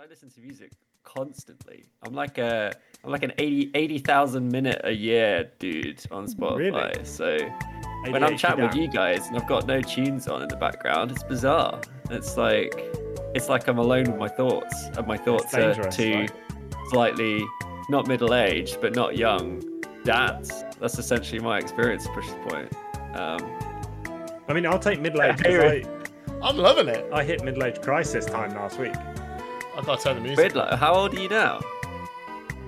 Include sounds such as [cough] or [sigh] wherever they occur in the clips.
I listen to music constantly. I'm like a I'm like an 80 80,000 minute a year dude on Spotify. Really? So when I'm chatting with you guys and I've got no tunes on in the background, it's bizarre. It's like it's like I'm alone with my thoughts, and my thoughts are dangerous, two like- slightly not middle aged but not young dads. That's essentially my experience at Push's point. Um, I mean, I'll take middle age [laughs] I, I'm loving it. I, I hit middle age crisis time last week. I've got to turn the music. weird, like, how old are you now?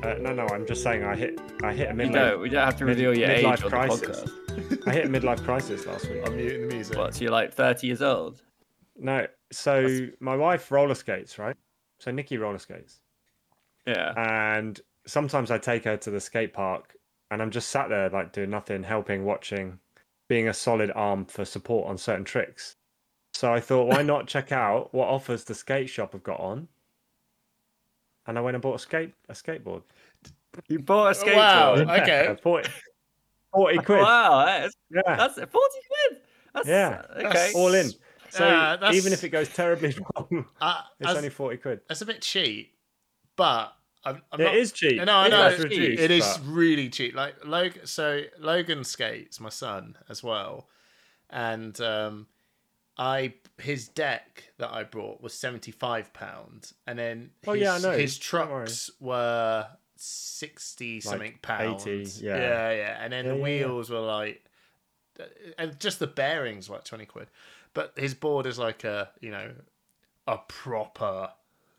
Uh, no, no, I'm just saying I hit I hit a You middle know, we don't have to mid- reveal your age on midlife the crisis. podcast. [laughs] I hit a midlife crisis last week. I'm muting the music. What? So you're like 30 years old? No, so my wife roller skates, right? So Nikki roller skates, Yeah. and sometimes I take her to the skate park, and I'm just sat there like doing nothing, helping, watching, being a solid arm for support on certain tricks. So I thought, why not check out what offers the skate shop have got on? And I went and bought a skate a skateboard. You bought a skateboard. Wow. Yeah, Okay. 40, 40 quid. Wow, that's, Yeah. that's 40 quid. That's, Yeah. Okay. That's- all in. So Uh, that's- even if it goes terribly [laughs] wrong, Uh, it's only 40 quid. that's a bit cheap, but I'm, I'm It not, is cheap. No, I know. less it's cheap. reduced, It is but- really cheap. Like Logan, so Logan skates, my son as well, and um, I his deck that I brought was seventy five pounds, and then his, Oh, yeah, I know. his trucks were sixty something pounds. 80, yeah. yeah, yeah, and then Yeah, the yeah, wheels were like, uh, and just the bearings were like twenty quid, but his board is like a you know a proper.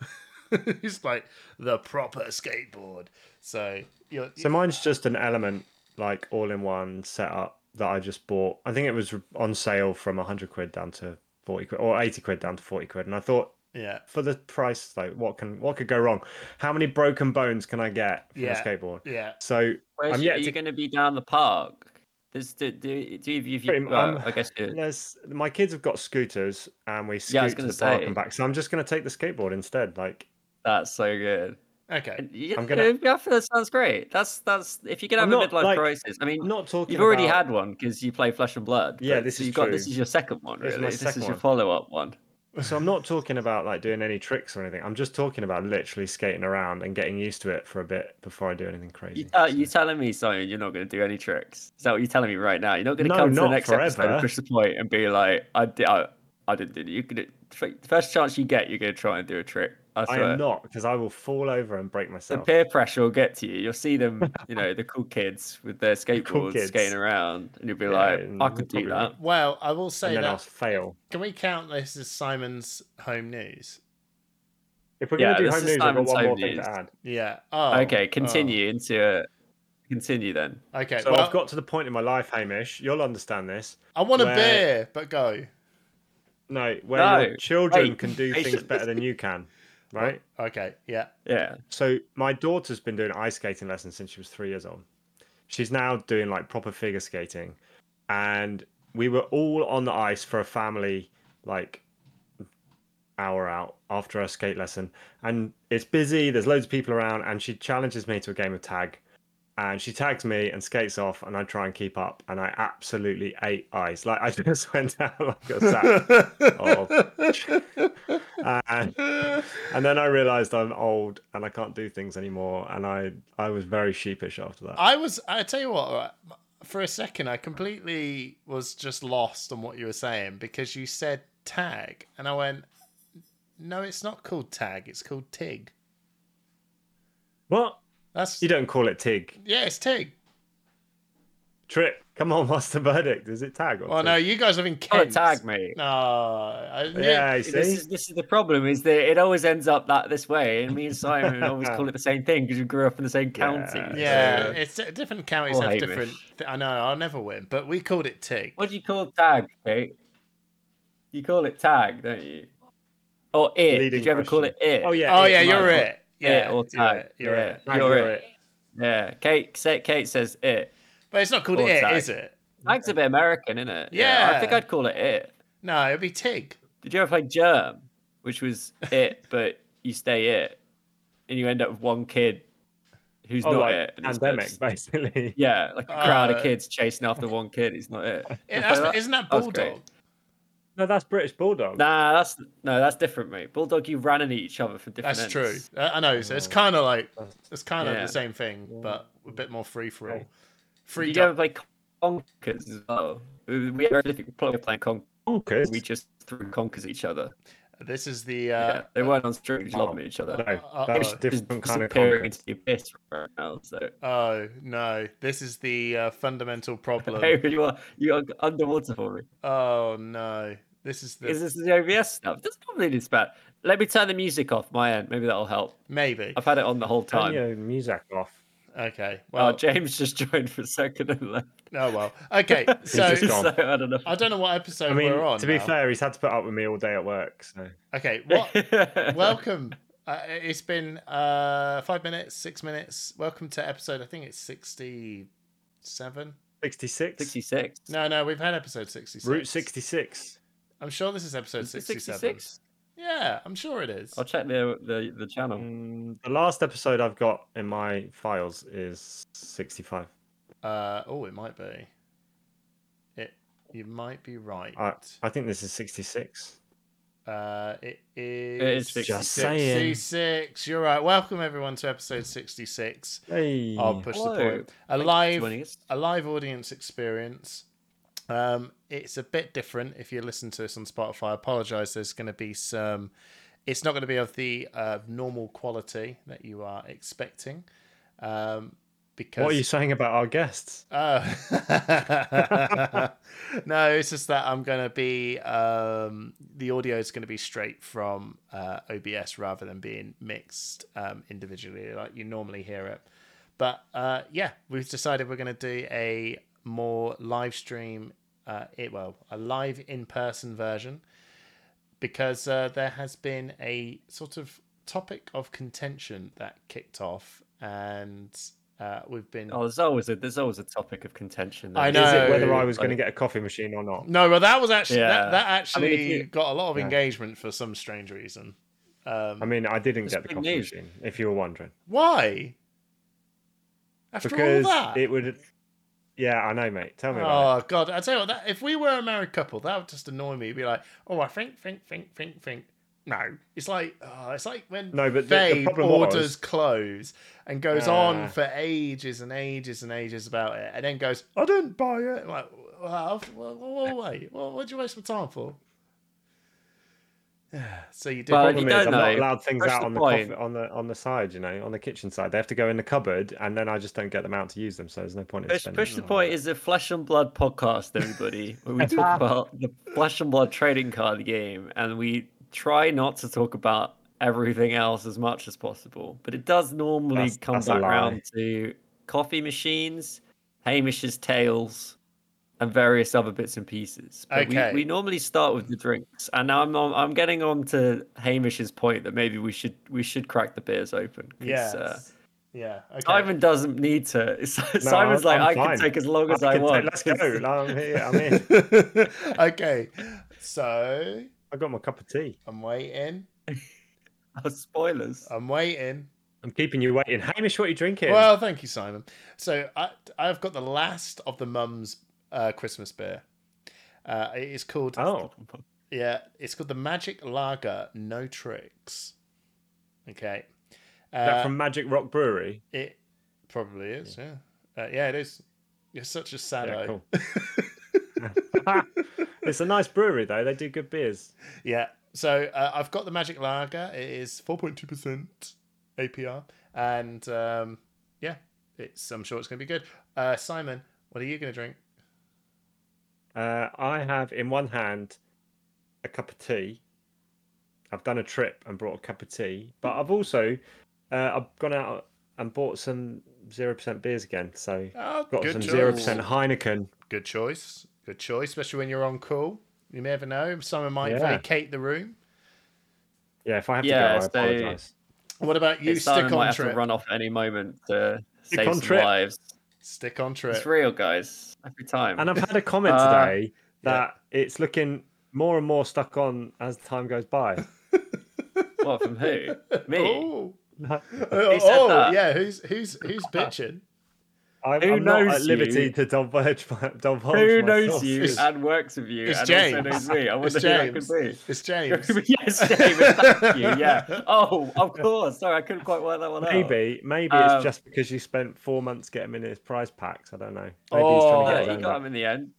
[laughs] it's like the proper skateboard. So you're, So mine's just an element, like all in one setup that I just bought. I think it was on sale from 100 quid down to 40 quid or 80 quid down to 40 quid. And I thought yeah, for the price, like what can what could go wrong? How many broken bones can I get from Yeah. a skateboard? yeah. So Where's I'm you, yet are you to- going to be down the park? Does, do, do, do you, if you, well, um, I guess you, [laughs] there's my kids have got scooters and we scoot Yeah, to the gonna park and back. So I'm just gonna take the skateboard instead. Like that's so good. Okay. And yeah, I'm gonna- yeah, that sounds great. That's that's if you can have I'm a not, midlife like, crisis. I mean, not talking. you've already about- had one because you play Flesh and Blood. Yeah, this so is you've got this is your second one. This is Really, my this is your follow up one. So I'm not talking about like doing any tricks or anything. I'm just talking about literally skating around and getting used to it for a bit before I do anything crazy. You, uh, you telling me, Simon, you're not going to do any tricks? Is that what you're telling me right now? You're not going to No, come to the next episode forever. and push the point and be like, I did, I, I didn't do it. You could, the first chance you get, you're going to try and do a trick. I I swear. am not because I will fall over and break myself. The peer pressure will get to you. You'll see them, you know, [laughs] the cool kids with their skateboards cool skating around, and you'll be Yeah, like, I could do probably that. Well, I will say and then I'll that. fail. Can we count this as Simon's home news? If we're Yeah, gonna do home is news, I've got Simon's one home more thing to add. Yeah. Oh. okay, oh. continue into it. Continue then. Okay. So well, I've got to the point in my life, Hamish. You'll understand this. I want a beer, but go. No, where No, your children wait, can do things better than [laughs] you can, right? Okay. Yeah. Yeah. So my daughter's been doing ice skating lessons since she was three years old. She's now doing like proper figure skating, and we were all on the ice for a family like hour out after her skate lesson, and it's busy. There's loads of people around, and she challenges me to a game of tag, and she tags me and skates off, and I try and keep up, and I absolutely ate ice. Like I [laughs] just went down like a sack. Oh. [laughs] and, and then I realized I'm old and I can't do things anymore, and I I was very sheepish after that. I was. I tell you what. For a second, I completely was just lost on what you were saying because you said tag, and I went, "No, it's not called tag. It's called Tig." What? That's You don't call it Tig? yeah, it's Tig. Trip. Come on, what's the verdict? Is it tag? Or Well, Tig? no, you guys live in Oh, tag me. No, I, Yeah, you see. This is this is the problem. Is that it always ends up that this way, and me and Simon always call it the same thing because we grew up in the same county. Yeah. Yeah, So- it's uh, different counties Poor have Hamish. different. Th- I know I'll never win, but we called it Tig. What do you call tag, Kate? You call it tag, don't you? Or it? Leading Did you ever call it it? Oh yeah. Oh it- yeah, you're it. Yeah, or tag. it. You're yeah. it. Tag, You're you're it. Yeah. Kate. Say, Kate says it. But it's not called Or it, tag. is it? Tag's a bit American, isn't it? I Yeah. I think I'd call it it. No, it'd be Tig. Did you ever play Germ, which was it, [laughs] but you stay it, and you end up with one kid who's Oh, not like it. pandemic, just- basically. Yeah, like a crowd Uh, of kids chasing after one kid. He's not it. Yeah, that's- [laughs] That- isn't that that was great. Bulldog? No, that's British Bulldog. Nah, that's no, that's different, mate. Bulldog, you ran into each other for different. That's ends. true. Uh, I know. So it's kind of like it's kind of Yeah. the same thing, but a bit more free for all. Free. Did du- you ever play Conkers as well? We we had a very playing Conkers. Bonkers. We just threw Conkers at each other. This is the. Uh, yeah, they weren't on string, just oh. lobbing each other. No, Uh, that's uh, Just different kind of disappearing into the abyss right now. So Oh no! This is the uh, fundamental [laughs] problem. hey, you are you are underwater for me. Oh no! This is the Is this the OBS stuff? That's probably this bad. Let me turn the music off my end. Maybe that'll help. maybe. I've had it on the whole time. Turn time. your music off. Okay. Oh, Well. James just [laughs] joined for a second and left. Oh well. Okay. [laughs] So just gone. so I don't know. I don't know what episode I mean, we're on. to be now. fair, he's had to put up with me all day at work. So Okay. What? [laughs] Welcome. Uh, it's been uh, five minutes, six minutes. Welcome to episode. I think it's sixty-seven. 66, 66. No, no, we've had episode sixty-six. Route 66. I'm sure this is episode Is sixty-seven. 66? Yeah, I'm sure it is. I'll check the the, the channel. Mm, the last episode I've got in my files is 65. Uh, oh, it might be. It. You might be right. I, I think this is 66. Uh, it is. is 66. Just saying. 66. You're right. Welcome everyone to episode 66. Hey. I'll push Hello. the point. A Thanks live, a live audience experience. Um, it's a bit different if you listen to this on Spotify. I apologize. There's going to be some. It's not going to be of the uh, normal quality that you are expecting. Um, because What are you saying about our guests? [laughs] Oh. [laughs] no, it's just that I'm going to be, um, the audio is going to be straight from uh, OBS rather than being mixed um, individually like you normally hear it. But uh, yeah, we've decided we're going to do a more live stream, uh, it, well, a live in person version because uh, there has been a sort of topic of contention that kicked off and uh, we've been. Oh, there's always a there's always a topic of contention. I know. Is it whether I was going to get a coffee machine or not? No, well, that was actually that, Yeah. that I mean, actually you- got a lot of Yeah. engagement for some strange reason. Um, I mean, I didn't get the big coffee news. machine, if you were wondering. why? After Because all that, it would. Yeah, I know, mate. Tell me about oh god! I tell you what, that, if we were a married couple, that would just annoy me. Be like, oh, I think, think, think, think, think. No, it's like, oh, it's like when No, but the- the Faye problem orders was- clothes and goes Ah. on for ages and ages and ages about it, and then goes, I didn't buy it. I'm like, well, well, well, wait, well, what'd you waste my time for? [sighs] so you did. Well, it. you Problem is, don't I'm not allowed things Press out the on the point. coffee, on the on the side, you know, on the kitchen side. They have to go in the cupboard, and then I just don't get them out to use them. So there's no point in Push, spending. push the point is a flesh and blood podcast, everybody, where we talk [laughs] about the flesh and blood trading card game, and we try not to talk about everything else as much as possible. But it does normally That's- come that's back lie. round to coffee machines, Hamish's tales, and various other bits and pieces. But Okay. we, we normally start with the drinks, and now I'm on, I'm getting on to Hamish's point that maybe we should we should crack the beers open. Yes. uh, yeah. Okay. Simon doesn't need to. [laughs] Simon's I'm- like, I'm I fine. can take as long as I I, can take- want. let's go. I'm here. I'm in. [laughs] okay. So I got my cup of tea. I'm waiting. [laughs] Oh, spoilers. I'm waiting. I'm keeping you waiting. Hamish, what are you drinking? Well, thank you, Simon. So I, I've got the last of the mum's uh, Christmas beer. Uh, it is called oh, yeah, it's called the Magic Lager No Tricks. Okay. Uh, that from Magic Rock Brewery. it probably is. Yeah. Uh, yeah, it is. You're such a Yeah, sado. cool. [laughs] [laughs] it's a nice brewery though. They do good beers. Yeah. So uh, I've got the Magic Lager. It is 4.2% APR. And um, yeah, it's. I'm sure it's going to be good. Uh, Simon, what are you going to drink? Uh, I have in one hand a cup of tea. I've done a trip and brought a cup of tea, but I've also uh, I've gone out and bought some zero percent beers again. So Oh, got good some choice. zero percent Heineken. Good choice. Good choice, especially when you're on call. You never know. Someone might Yeah. vacate the room. Yeah, if I have to Yeah, go, I so- apologise. What about you? Simon Stick might on have to run off at any moment to Stick save on some trip. lives. Stick on trip. It's real, guys. Every time. And I've had a comment Uh, today that it's looking more and more stuck on as time goes by. [laughs] What from who? [laughs] Me. Oh, No, oh, said oh, that? yeah. Who's who's who's [laughs] bitching? I'm, Who I'm not knows at liberty you? to divulge my divulge Who my knows [laughs] you sources. and works with you It's and James. also knows me? I wonder It's who that James. could be. It's [laughs] James. yes, David, thank you. Yeah. Oh, of [laughs] course. Sorry, I couldn't quite work that one out. Maybe, maybe Um, it's just because you spent four months getting him in his prize packs. I don't know. Maybe Oh, he's trying to get you his got him in the end.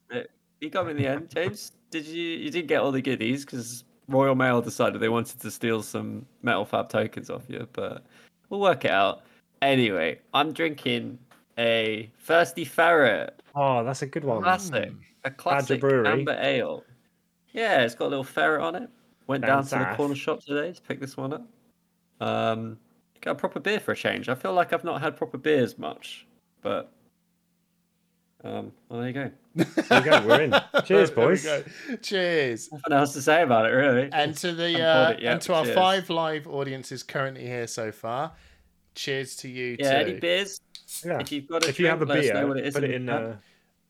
You got him in the end, James. Did you? You did get all the goodies because Royal Mail decided they wanted to steal some Metal Fab tokens off you, but we'll work it out. Anyway, I'm drinking a Fursty Ferret. Oh, that's a good one. classic, a classic Brewery. amber ale. Yeah, it's got a little ferret on it. Went Down down, to the corner shop today to pick this one up. Um, got a proper beer for a change. I feel like I've not had proper beers much, but um, well, there you go. There you go. We're in. [laughs] Cheers, boys. Cheers. Nothing else to say about it, really. And to the uh, it yet, and to our cheers. five live audiences currently here so far. Cheers to you too. yeah, too. any beers? Yeah. If you've got a If you have a drink, let us know beer, what it is put in it the in chat. uh,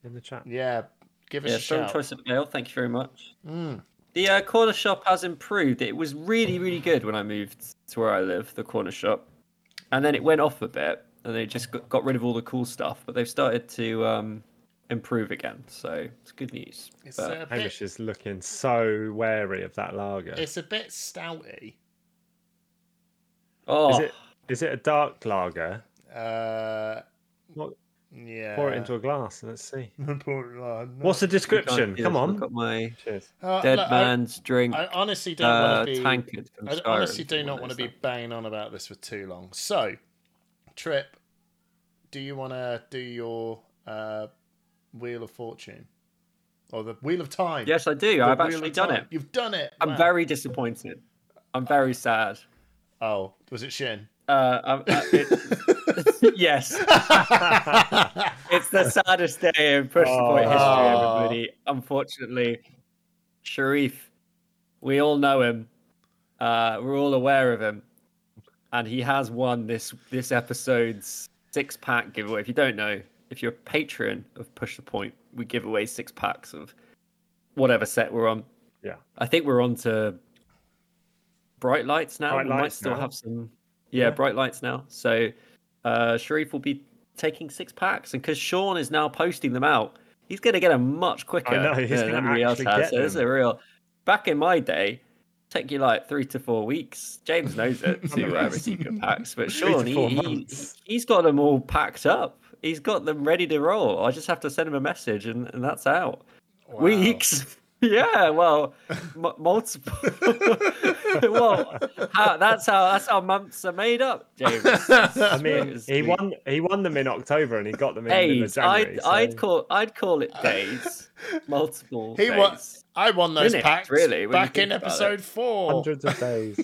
in the chat. Yeah, give us Yeah, a strong shout. choice of ale. Thank you very much. Mm. The uh, corner shop has improved. It was really, really good when I moved to where I live, the corner shop, and then it went off a bit, and they just got, got rid of all the cool stuff. But they've started to um, improve again, so it's good news. It's But- a bit, Hamish is looking so wary of that lager. it's a bit stouty. oh, Is it is it a dark lager? Uh, What- yeah. Pour it into a glass and let's see. [laughs] Pour it on. What's the description? yes, Come I've on. got my Cheers. Uh, dead look, I- man's drink I, honestly don't uh, want to be. tankard. I honestly do not want to be banging on about this for too long. So, Trip, do you want to do your uh, Wheel of Fortune or the Wheel of Time? Yes, I do. The I've Wheel actually done Time. it. You've done it. I'm Wow. very disappointed. I'm very sad. Oh, was it Shin? Uh, I'm, uh, it, yes, [laughs] it's the saddest day in push the point history, Oh. everybody. Unfortunately, Sharif, we all know him. Uh, we're all aware of him, and he has won this this episode's six pack giveaway. If you don't know, if you're a patron of Push the Point, we give away six packs of whatever set we're on. Yeah. I think we're on to bright lights now. Bright we might still now. have some, yeah, Yeah. bright lights now. So uh, Sharif will be taking six packs, and because Sean is now posting them out, he's going to get them much quicker know, he's than anybody else has. get So it's a real. Back in my day, take you like three to four weeks. James knows it [laughs] to uh, receive your packs, but [laughs] Sean, he, he, he's got them all packed up. He's got them ready to roll. I just have to send him a message, and, and that's out. Wow. Weeks. [laughs] Yeah, well, m- multiple. [laughs] well, how, that's how that's how months are made up, James. [laughs] I mean, he won. He won them in October, and he got them in the middle. January. I'd I'd call I'd call it days, [laughs] multiple. He days. won. I won those Minutes, packs really, back in think it. episode four. hundreds of days.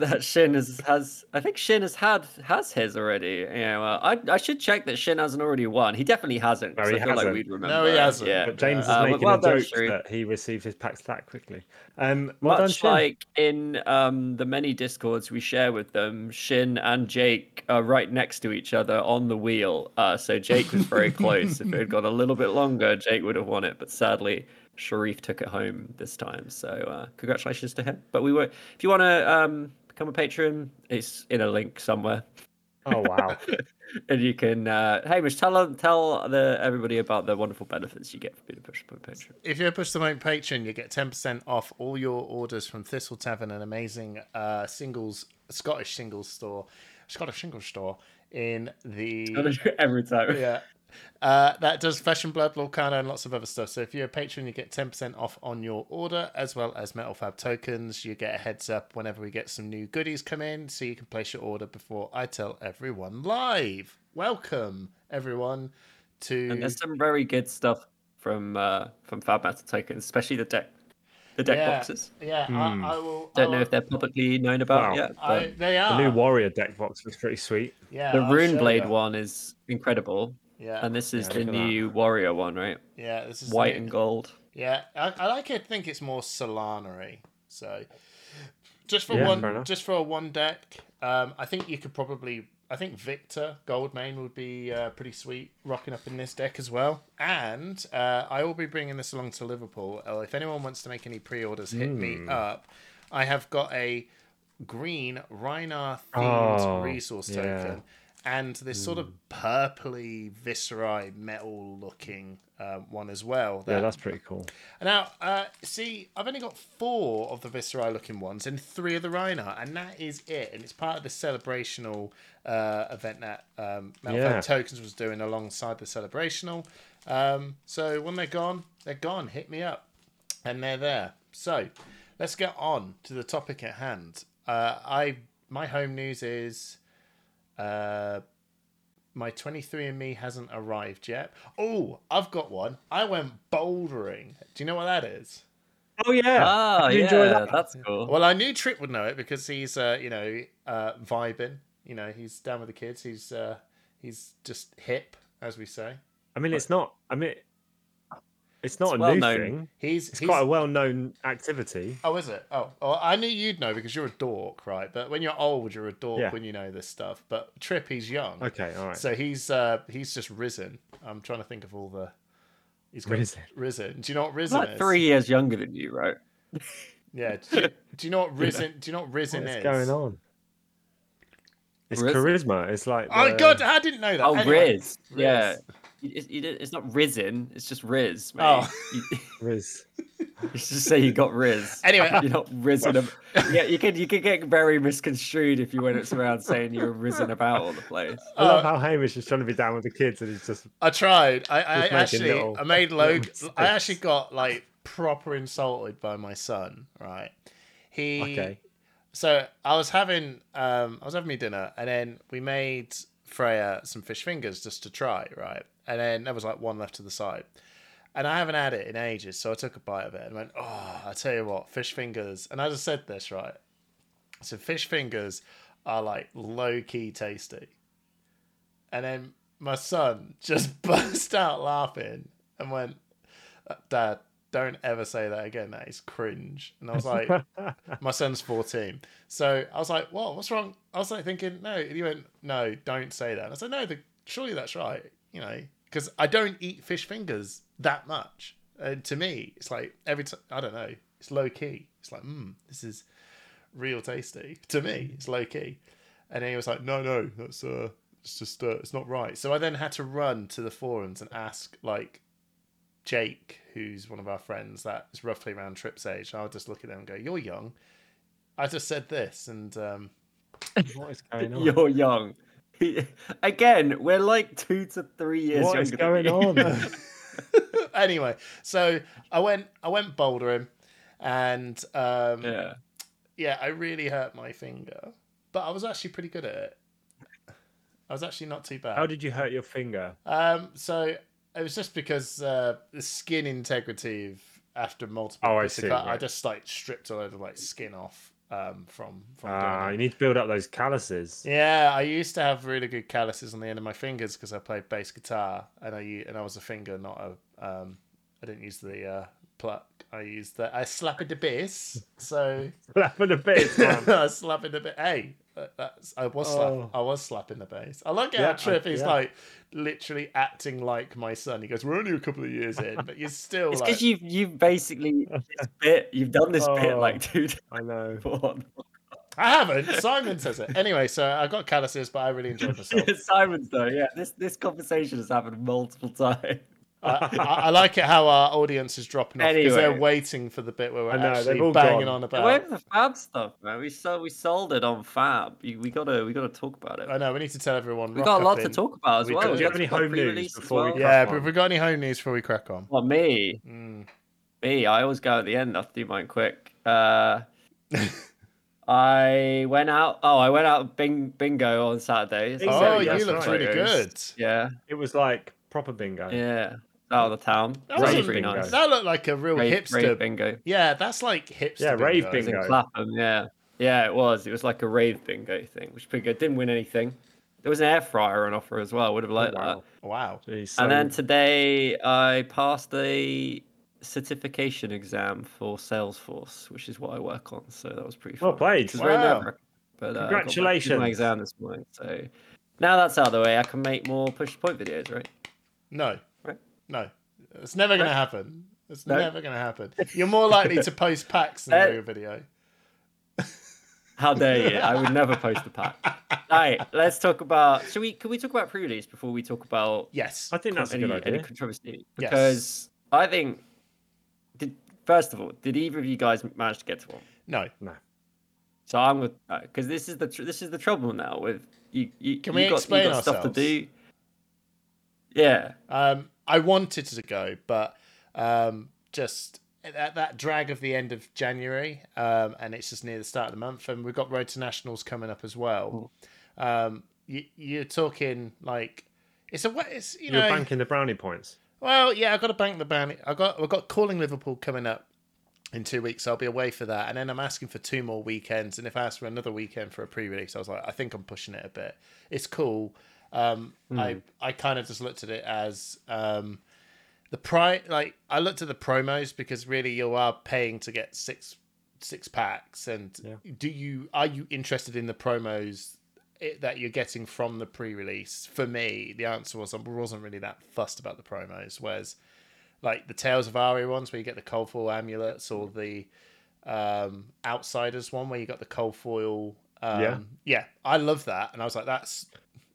That Shin has, has I think Shin has had has his already. Yeah, well, I I should check that Shin hasn't already won. He definitely hasn't. No, 'cause he I feel like hasn't. we'd remember. No, he hasn't. Yeah. But James Yeah. is Uh, making well a joke Sharif. that he received his packs that quickly. Um, well done, Much Shin. like in um, the many discords we share with them, Shin and Jake are right next to each other on the wheel. Uh, so Jake was very [laughs] close. if it had gone a little bit longer, Jake would have won it. But sadly, Sharif took it home this time. So uh, congratulations to him. But we were, if you want to um, become a patron, it's in a link somewhere. Oh wow! [laughs] and you can uh Hamish tell tell the everybody about the wonderful benefits you get for being a push Point patron. If you're a Push the Point patron, you get 10% off all your orders from Thistle Tavern, an amazing uh, singles Scottish singles store, Scottish singles store in the [laughs] Every time. yeah. Uh, that does Flesh and Blood, Lorcana, and lots of other stuff. So if you're a patron, you get 10% off on your order, as well as Metal Fab tokens. You get a heads up whenever we get some new goodies come in, so you can place your order before I tell everyone live. Welcome, everyone, to... And there's some very good stuff from uh from Fab Metal Tokens, especially the deck the deck yeah, boxes. Yeah, Hmm. I, I will... Don't I know if they're publicly known about Wow. yet, but I, they The new Warrior deck box was pretty sweet. yeah, the I'll Runeblade you. one is incredible. Yeah, And this is Yeah, the look at that. new Warrior one, right? yeah, this is White new. and gold. Yeah, I, I like it. Think it's more Solana-y. So, just for Yeah, one, just for a one deck, um, I think you could probably. I think Victor Goldmane would be uh, pretty sweet rocking up in this deck as well. And uh, I will be bringing this along to Liverpool. Uh, if anyone wants to make any pre-orders, hit me Hmm. up. I have got a green Rhinar themed Oh, resource yeah. token. And this sort of purpley Viserai metal looking um, one as well. Yeah, that's pretty cool. now, uh, see, I've only got four of the Viserai looking ones and three of the Rhinar, and that is it. And it's part of the celebrational uh, event that um, Metal Yeah. Tokens was doing alongside the celebrational. Um, so when they're gone, they're gone. Hit me up, and they're there. So let's get on to the topic at hand. Uh, I my home news is. Uh, my 23andMe hasn't arrived yet. Oh, I've got one. I went bouldering. Do you know what that is? Oh yeah. Ah, you yeah, enjoy that? that's cool. Well, I knew Trip would know it because he's, uh, you know, uh, vibing. You know, he's down with the kids. He's, uh, he's just hip, as we say. I mean, it's not. I mean, it's not It's a well new known. thing. He's, It's he's quite a well-known activity. Oh, is it? Oh, oh, I knew you'd know because you're a dork, right? But when you're old, you're a dork Yeah. when you know this stuff. But Trip, he's young. Okay, all right. So he's uh, he's just risen. I'm trying to think of all the. He's got Risen. Risen. Do you know what risen like is? three years younger than you, right? [laughs] Yeah. Do you, do you know what [laughs] risen? Do you know what risen What's is? going on? It's Riz- charisma. It's like. Oh God, I didn't know that. Oh, Anyway, Riz. Yeah. Riz. It, it, it's not risen. It's just Riz. Mate. Oh. You, [laughs] Riz. you should just say you got Riz. Anyway, [laughs] You're not risen. ab- [laughs] yeah, you could you could get very misconstrued if you went around saying you were risen about all the place. I love Uh, how Hamish is trying to be down with the kids, and he's just. I tried. I, I actually, little- I made little load. mistakes. I actually got like proper insulted by my son. Right. He. Okay. So I was having, um, I was having me dinner, and then we made Freya some fish fingers just to try, right? And then there was like one left to the side, and I haven't had it in ages, so I took a bite of it and went, "Oh, I tell you what, fish fingers." And I just said this right. So fish fingers are like low key tasty, and then my son [laughs] just burst out laughing and went, uh, "Dad." Don't ever say that again. That is cringe. And I was like, [laughs] my son's 14. So I was like, what? What's wrong? I was like thinking, no. And he went, no, don't say that. And I said, no, the, surely that's right. You know, because I don't eat fish fingers that much. And to me, it's like every time, I don't know, it's low key. It's like, mm, this is real tasty. To me, it's low key. And then he was like, no, no, that's, uh, it's just, uh, it's not right. So I then had to run to the forums and ask, like, Jake, who's one of our friends that is roughly around Trip's age, I'll just look at them and go, "You're young." I just said this, and um, [laughs] what is going on? You're young. [laughs] Again, we're like two to three years What is going than on? [laughs] [laughs] anyway, so I went, I went bouldering, and um, yeah. yeah. I really hurt my finger, but I was actually pretty good at it. I was actually not too bad. How did you hurt your finger? Um, so it was just because uh, the skin integrity of after multiple. Oh, I see, cut, I just like stripped a load of like skin off um, from from Ah, it. you need to build up those calluses. Yeah, I used to have really good calluses on the end of my fingers because I played bass guitar and I and I was a finger, not a. Um, I didn't use the uh, pluck. I used the. I slap it the bass. So [laughs] Slap in the [laughs] man. I was slapping the bass. Hey, that's I was slap, Oh. I was slapping the bass. I like it Yeah, Trip is yeah. like literally acting like my son. He goes, "We're only a couple of years in, but you're still It's like." because you've you've basically this bit you've done this bit Oh. like two times I know. [laughs] I haven't. Simon says it anyway. So I got calluses, but I really enjoyed myself. [laughs] Simon's though, yeah. This this conversation has happened multiple [laughs] times. I, I, I like it how our audience is dropping off because they're waiting for the bit where we're know, actually banging gone. on about. with the Fab stuff, man. We sold we sold it on Fab. We gotta we gotta talk about it. I know we need to tell everyone. We got a up lot to talk about as we well. could- Do you have any got home news pre-release before we well. crack Yeah, on? but if we got any home news before we crack on. Well, me, Mm. me, I always go at the end. I'll do mine quick. [laughs] Uh, I went out. Oh, I went out bing, bingo on Saturday. Oh, yeah, you that's looked right. really good. Yeah, It was like proper bingo. yeah. Out of the town. That Rave wasn't pretty bingo. nice. That looked like a real Rave, hipster. rave bingo. Yeah, that's like hipster. Yeah, rave bingo. It was in bingo. Clapham, yeah. Yeah, it was. It was like a rave bingo thing, which bingo didn't win anything. There was an air fryer on offer as well. I would have liked wow. that. Wow. Jeez, so- And then today I passed a certification exam for Salesforce, which is what I work on. So that was pretty fun. Well played. It very Wow. nerve-wracking, But uh, I got my- Congratulations. my exam this morning. So now that's out of the way, I can make more push to point videos, right? No. Right. No. It's never going to happen. It's No? never going to happen. You're more likely to post packs than Uh, do a video. How dare you? I would never [laughs] post a pack. All right, let's talk about. Should we? Can we talk about pre-release before we talk about Yes. I think that's any, a good idea. any idea. controversy? Yes. Because I think. Did first of all, did either of you guys manage to get to one? No. No. So I'm with because this is the tr- this is the trouble now with you. you Can you we got, explain you got stuff to ourselves? do. Yeah, Um, I wanted to go, but um, just that, that drag of the end of January, um, and it's just near the start of the month, and we've got Road to Nationals coming up as well. Um, you, you're talking like it's a it's you You're banking the brownie points. well yeah I've got to bank the brownie. I got I got calling Liverpool coming up in two weeks. I'll be away for that, and then I'm asking for two more weekends. And if I ask for another weekend for a pre-release, I was like, I think I'm pushing it a bit. It's cool. Um, I I kind of just looked at it as um, the pri like I looked at the promos because really you are paying to get six six packs, and Yeah. do you are you interested in the promos? It, that you're getting from the pre-release for me the answer was i wasn't really that fussed about the promos whereas like the Tales of Aria ones where you get the cold foil amulets or the um, Outsiders one where you got the cold foil. Um, Yeah. yeah, I love that, and I was like, that's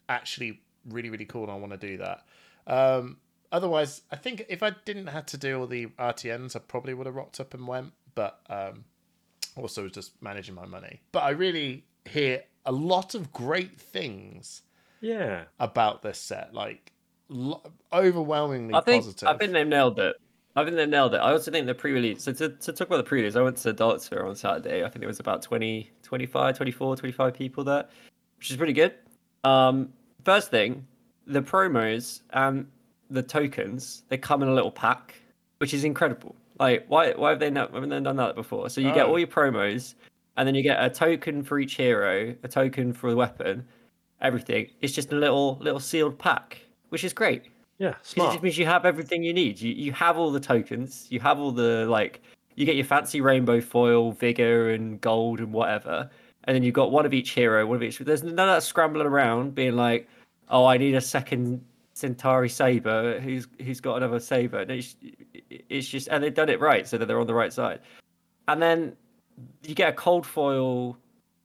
actually really really cool, and I want to do that. Um, otherwise, I think if I didn't have to do all the RTNs, I probably would have rocked up and went, but um, also was just managing my money. But I really hear a lot of great things Yeah. about this set, like lo- overwhelmingly I think positive. I think they've nailed it. I think they nailed it. I also think the pre-release. So to, to talk about the pre-release, I went to Dartsphere on Saturday. I think there was about 20, 25, 24, 25 people there, which is pretty good. Um, first thing, the promos and the tokens they come in a little pack, which is incredible. Like why why have they not haven't they done that before? So you get Oh. all your promos, and then you get a token for each hero, a token for the weapon, everything. It's just a little little sealed pack, which is great. Yeah. 'Cause It just means you have everything you need. You you have all the tokens. You have all the like. You get your fancy rainbow foil, vigor, and gold, and whatever. And then you've got one of each hero, one of each. There's none of that scrambling around, being like, "Oh, I need a second Cintari saber. Who's who's got another saber?" And it's, it's just, and they've done it right, so that they're on the right side. And then you get a cold foil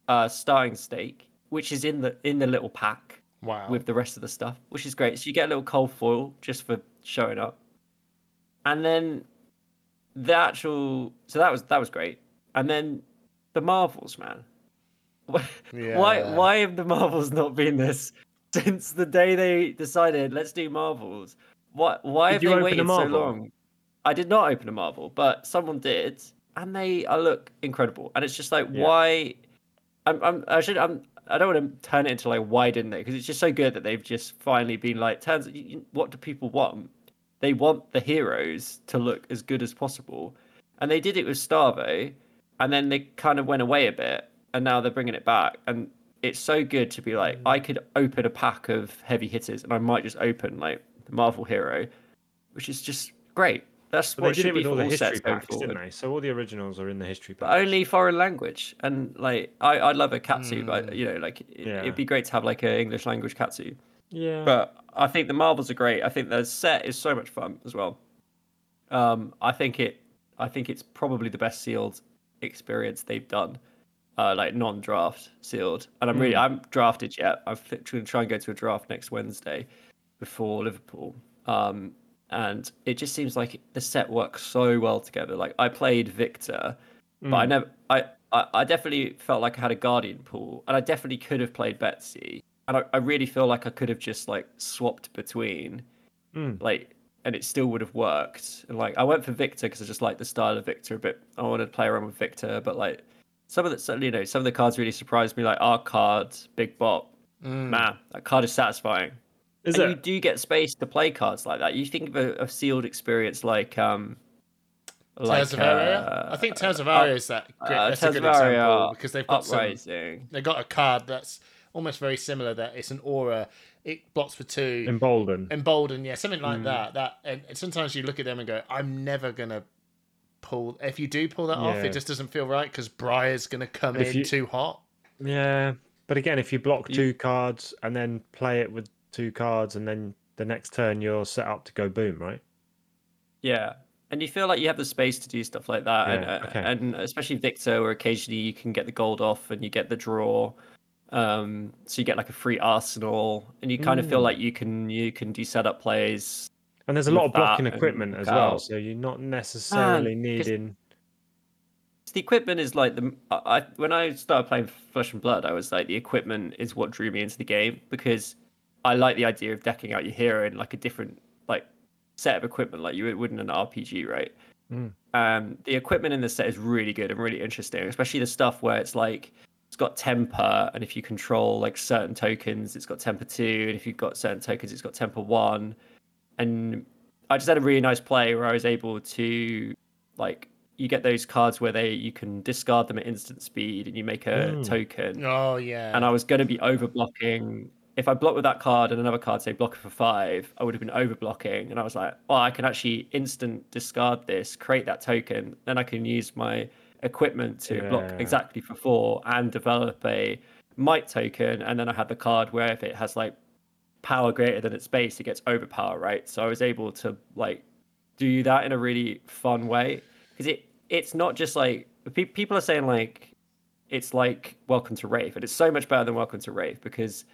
uh, starting stake, which is in the in the little pack wow. with the rest of the stuff, which is great. So you get a little cold foil just for showing up, and then the actual. So that was that was great, and then the Marvels, man. Why Yeah. why have the Marvels not been this since the day they decided let's do Marvels? What why Did have they waited so long? I did not open a Marvel, but someone did, and they I look incredible. And it's just like Yeah. why I'm, I'm I should I'm I don't want to turn it into like why didn't they? Because it's just so good that they've just finally been like, turns what do people want? They want the heroes to look as good as possible, and they did it with Starvo, and then they kind of went away a bit, and now they're bringing it back, and it's so good to be like, I could open a pack of heavy hitters, and I might just open like the Marvel hero, which is just great. That's But what they did it with for all the history packs, didn't they? So all the originals are in the history but only foreign language and like I, i'd love a katsu Hmm. but you know like it, Yeah. it'd be great to have like an english language katsu Yeah. but i think the marvels are great i think the set is so much fun as well um i think it i think it's probably the best sealed experience they've done uh like non-draft sealed. And i'm really i'm drafted yet. I'm going to try and go to a draft next wednesday before liverpool. Um and it just seems like the set works so well together. Like i played victor but I never, I, I, I definitely felt like I had a guardian pool, and I definitely could have played Betsy, and I, I really feel like I could have just like swapped between, Mm. like, and it still would have worked. And like, I went for Victor because I just like the style of Victor a bit. I wanted to play around with Victor, but like, some of the, so, you know, some of the cards really surprised me. Like our cards, Big Bop. Mm. man, that card is satisfying. Is and you do get space to play cards like that. You think of a, a sealed experience like um, like Tales of Aria. uh, I think Tales of Aria is that great. uh, that's a good of Aria, example because they've got some. uprising. They got a card that's almost very similar. That it's an aura. It blocks for two. Embolden. Embolden, yeah, something like that. That and, and sometimes you look at them and go, "I'm never gonna pull." If you do pull that off, it just doesn't feel right because Briar's gonna come if in you- too hot. Yeah. But again, if you block You- two cards and then play it with two cards, and then the next turn you're set up to go boom, right? Yeah, and you feel like you have the space to do stuff like that, and, Yeah, uh, okay. and especially Victor, where occasionally you can get the gold off and you get the draw, um, so you get like a free arsenal, and you kind of feel Mm. like you can you can do setup plays. And there's a lot of blocking equipment as well, so you're not necessarily 'cause- needing. The equipment is like the I, I when I started playing Flesh and Blood, I was like the equipment is what drew me into the game because I like the idea of decking out your hero in like a different like set of equipment like you would in an RPG, right? Mm. Um, the equipment in this set is really good and really interesting, especially the stuff where it's like it's got temper, and if you control like certain tokens, it's got temper two, and if you've got certain tokens, it's got temper one. And I just had a really nice play where I was able to like you get those cards where they you can discard them at instant speed and you make a Mm. token. Oh yeah. And I was going to be over blocking. If I blocked with that card and another card, say block it for five, I would have been over blocking. And I was like, well, I can actually instant discard this, create that token, then I can use my equipment to block exactly for four and develop a might token. And then I had the card where if it has like power greater than its base, it gets overpower, right? So I was able to like do that in a really fun way because it it's not just like pe- people are saying like it's like Welcome to Rathe, and it's so much better than Welcome to Rathe because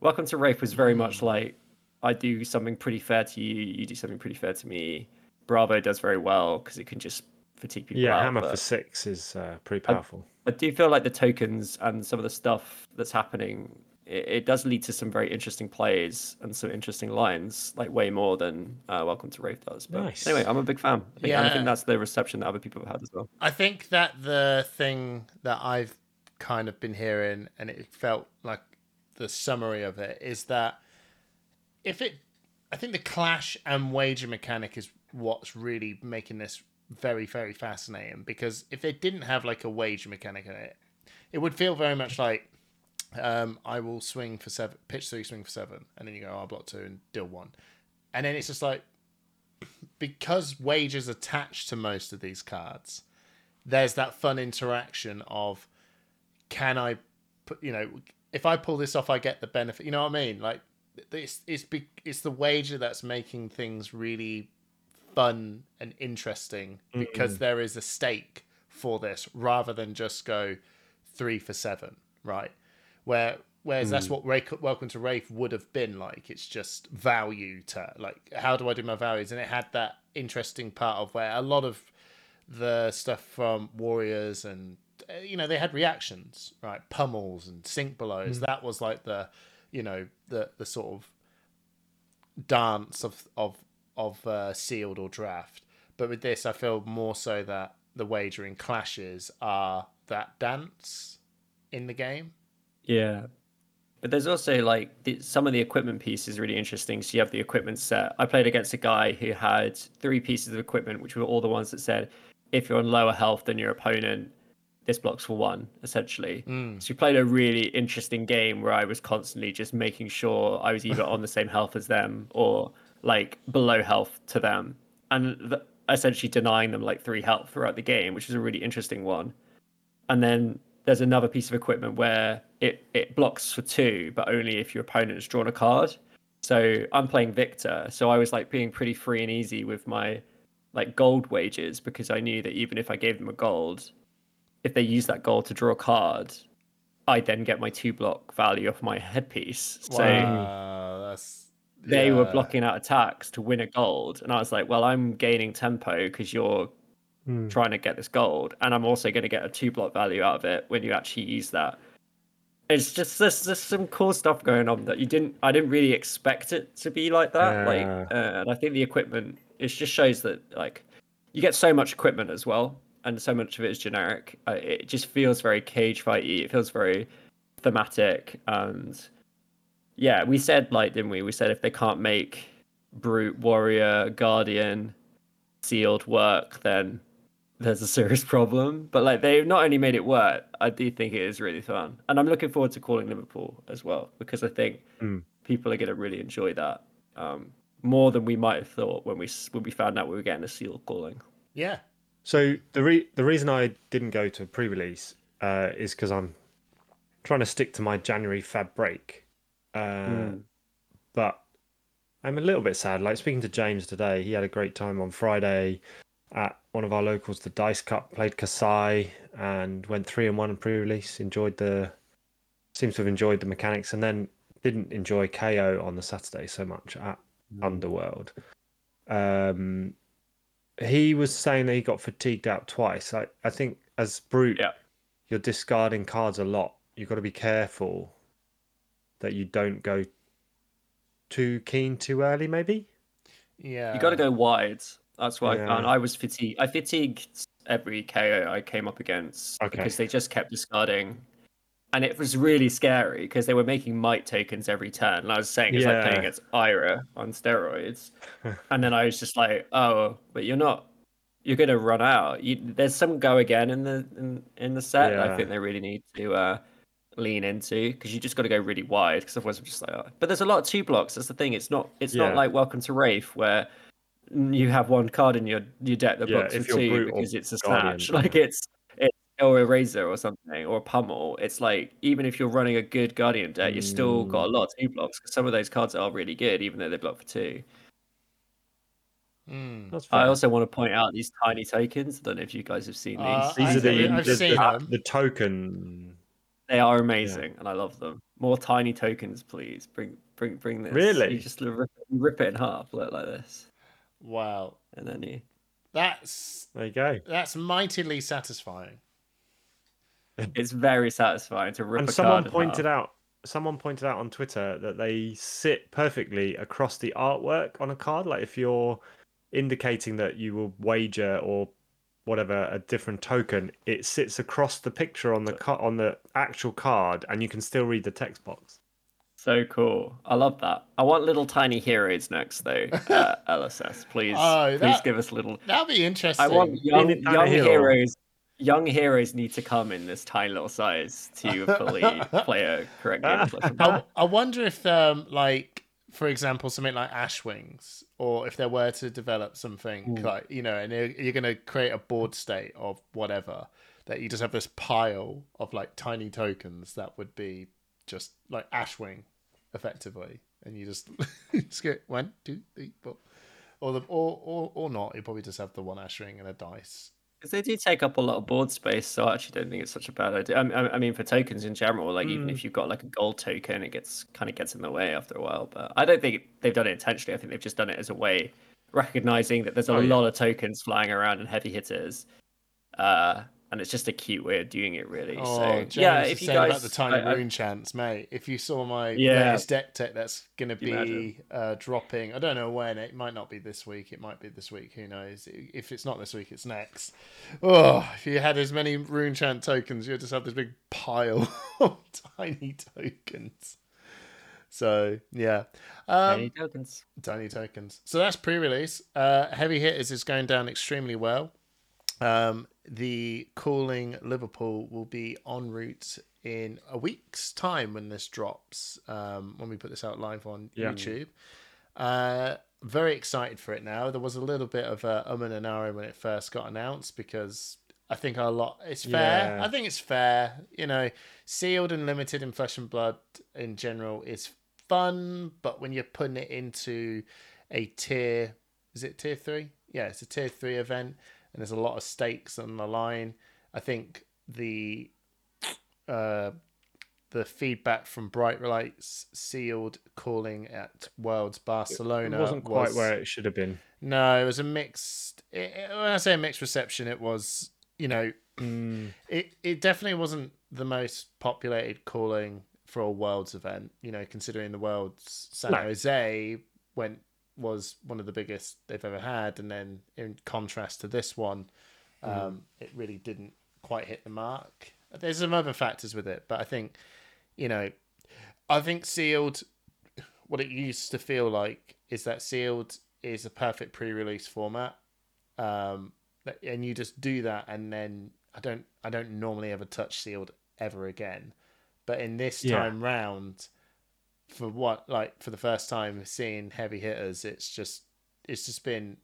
Welcome to Rathe was very much like I do something pretty fair to you, you do something pretty fair to me. Bravo does very well because it can just fatigue people Yeah, out. hammer for six is uh, pretty powerful. I do feel like the tokens and some of the stuff that's happening, it, it does lead to some very interesting plays and some interesting lines, like way more than uh, Welcome to Rathe does. But Nice. anyway, I'm a big fan. I think, and I think that's the reception that other people have had as well. I think that the thing that I've kind of been hearing, and it felt like the summary of it, is that if it, I think the clash and wager mechanic is what's really making this very, very fascinating. Because if it didn't have like a wager mechanic in it, it would feel very much like um, I will swing for seven, pitch three, swing for seven, and then you go, oh, I'll block two and deal one. And then it's just like, because wagers attached to most of these cards, there's that fun interaction of can I put you know if I pull this off I get the benefit you know what I mean? Like it's it's be, it's the wager that's making things really fun and interesting because there is a stake for this rather than just go 3 for 7 right where whereas that's what Ray, welcome to Rathe would have been like. It's just value to like how do I do my values? And it had that interesting part of where a lot of the stuff from Warriors and uh, you know they had reactions right? Pummels and sink belows. That was like the you know the the sort of dance of of of uh, sealed or draft. But with this I feel more so that the wagering clashes are that dance in the game Yeah. But there's also like the, some of the equipment piece is really interesting. So you have the equipment set. I played against a guy who had three pieces of equipment, which were all the ones that said, if you're on lower health than your opponent, this blocks for one, essentially. Mm. So we played a really interesting game where I was constantly just making sure I was either on the same health as them or like below health to them, and th- essentially denying them like three health throughout the game, which is a really interesting one and then there's another piece of equipment where it, it blocks for two, but only if your opponent has drawn a card. So I'm playing Victor, so I was like being pretty free and easy with my like gold wages because I knew that even if I gave them a gold, if they use that gold to draw a card, I then get my two block value off my headpiece. So wow, they were blocking out attacks to win a gold, and I was like, well, I'm gaining tempo because you're Hmm. trying to get this gold, and I'm also going to get a two block value out of it when you actually use that. It's just there's just some cool stuff going on that you didn't. I didn't really expect it to be like that. Like, uh, and I think the equipment it just shows that like you get so much equipment as well, and so much of it is generic. Uh, it just feels very cage fighty. It feels very thematic, and yeah, we said like, didn't we? We said if they can't make brute, warrior, guardian, sealed work, then there's a serious problem. But like they've not only made it work, I do think it is really fun, and I'm looking forward to calling Liverpool as well because I think Mm. people are going to really enjoy that um, more than we might have thought when we when we found out we were getting a seal calling. yeah So the re- the reason I didn't go to pre-release uh, is because I'm trying to stick to my January Fab break, uh, Mm. but I'm a little bit sad. Like speaking to James today, he had a great time on Friday. At one of our locals, the Dice Cup, played Kassai and went three and one in pre-release. Enjoyed the, seems to have enjoyed the mechanics, and then didn't enjoy Kayo on the Saturday so much at Hmm. Underworld. Um, he was saying that he got fatigued out twice. I, I think as brute, Yeah. you're discarding cards a lot. You've got to be careful that you don't go too keen too early, maybe. Yeah. You got to go wide. That's what I found. I was fatigued. I fatigued every Kayo I came up against Okay. because they just kept discarding, and it was really scary because they were making might tokens every turn. And I was saying it's like playing against Ira on steroids, [laughs] and then I was just like, oh, but you're not. You're gonna run out. You, there's some go again in the in, in the set. that I think they really need to uh, lean into because you just got to go really wide. Because otherwise, I'm just like, oh. but there's a lot of two blocks. That's the thing. It's not. It's Yeah. not like Welcome to Rathe where you have one card in your your deck that Yeah, blocks if for two brute or because it's a guardian, snatch. [laughs] Like it's it's or a razor or something or a pummel. It's like even if you're running a good guardian deck, you've still got a Mm. lot of two blocks because some of those cards are really good, even though they block for two. Mm. That's I also want to point out these tiny tokens. I don't know if you guys have seen these. Uh, These I- are the, I've the, the, the token. They are amazing, and I love them. More tiny tokens, please. Bring, bring, bring this. Really? You just rip, rip it in half, look like this, Wow. and then you. That's There you go. that's mightily satisfying. It's very satisfying to rip and a someone card in pointed out someone pointed out on twitter that they sit perfectly across the artwork on a card like if you're indicating that you will wager or whatever a different token it sits across the picture on the ca- on the actual card and you can still read the text box So cool. I love that. I want little tiny heroes next, though. [laughs] Uh, LSS, please, Oh, please give us little. That'd be interesting. I want young, young hero. heroes. Young heroes need to come in this tiny little size to fully [laughs] play a correct game of Flesh and Blood. I, I wonder if, um, like, for example, something like Ashwings, or if they were to develop something Hmm. like, you know, and you're, you're going to create a board state of whatever, that you just have this pile of like tiny tokens that would be just like Ashwing, effectively, and you just, [laughs] just get one, two, three, four, or the or or or not. You probably just have the one Ashwing and a dice. Because they do take up a lot of board space, so I actually don't think it's such a bad idea. I mean, I mean for tokens in general, like even Mm. if you've got like a gold token, it gets kind of gets in the way after a while. But I don't think they've done it intentionally. I think they've just done it as a way, recognizing that there's a Oh, yeah. lot of tokens flying around and heavy hitters, uh, and it's just a cute way of doing it, really. Oh, so James yeah, if you saying guys, about the tiny I- I- rune chants, mate. If you saw my Yeah. latest deck tech, that's gonna be uh, dropping. I don't know when. It might not be this week. It might be this week. Who knows? If it's not this week, it's next. Oh, if you had as many Runechant tokens, you'd just have this big pile [laughs] of tiny tokens. So yeah, um, Any tokens. tiny tokens. So that's pre-release. Uh, Heavy Hitters is going down extremely well. Um, the calling Liverpool will be en route in a week's time when this drops. Um, when we put this out live on Yeah. YouTube. Uh, very excited for it now. There was a little bit of a um and an hour when it first got announced because I think a lot. It's fair. Yeah. I think it's fair. You know, sealed and limited in flesh and blood in general is fun, but when you're putting it into a tier, is it tier three? Yeah, it's a tier three event, and there's a lot of stakes on the line. I think the uh, the feedback from Bright Lights sealed calling at Worlds Barcelona it wasn't quite was- where it should have been No, it was a mixed. It, it- when I say a mixed reception, it was you know Mm, it it definitely wasn't the most populated calling for a worlds event. You know, considering the worlds San No. Jose went was one of the biggest they've ever had, and then in contrast to this one, um, it really didn't quite hit the mark. There's some other factors with it, but I think you know, I think sealed. What it used to feel like is that sealed is a perfect pre-release format um, and you just do that, and then I don't I don't normally ever touch sealed ever again, but in this Yeah. time round, for what like for the first time seeing heavy hitters, it's just it's just been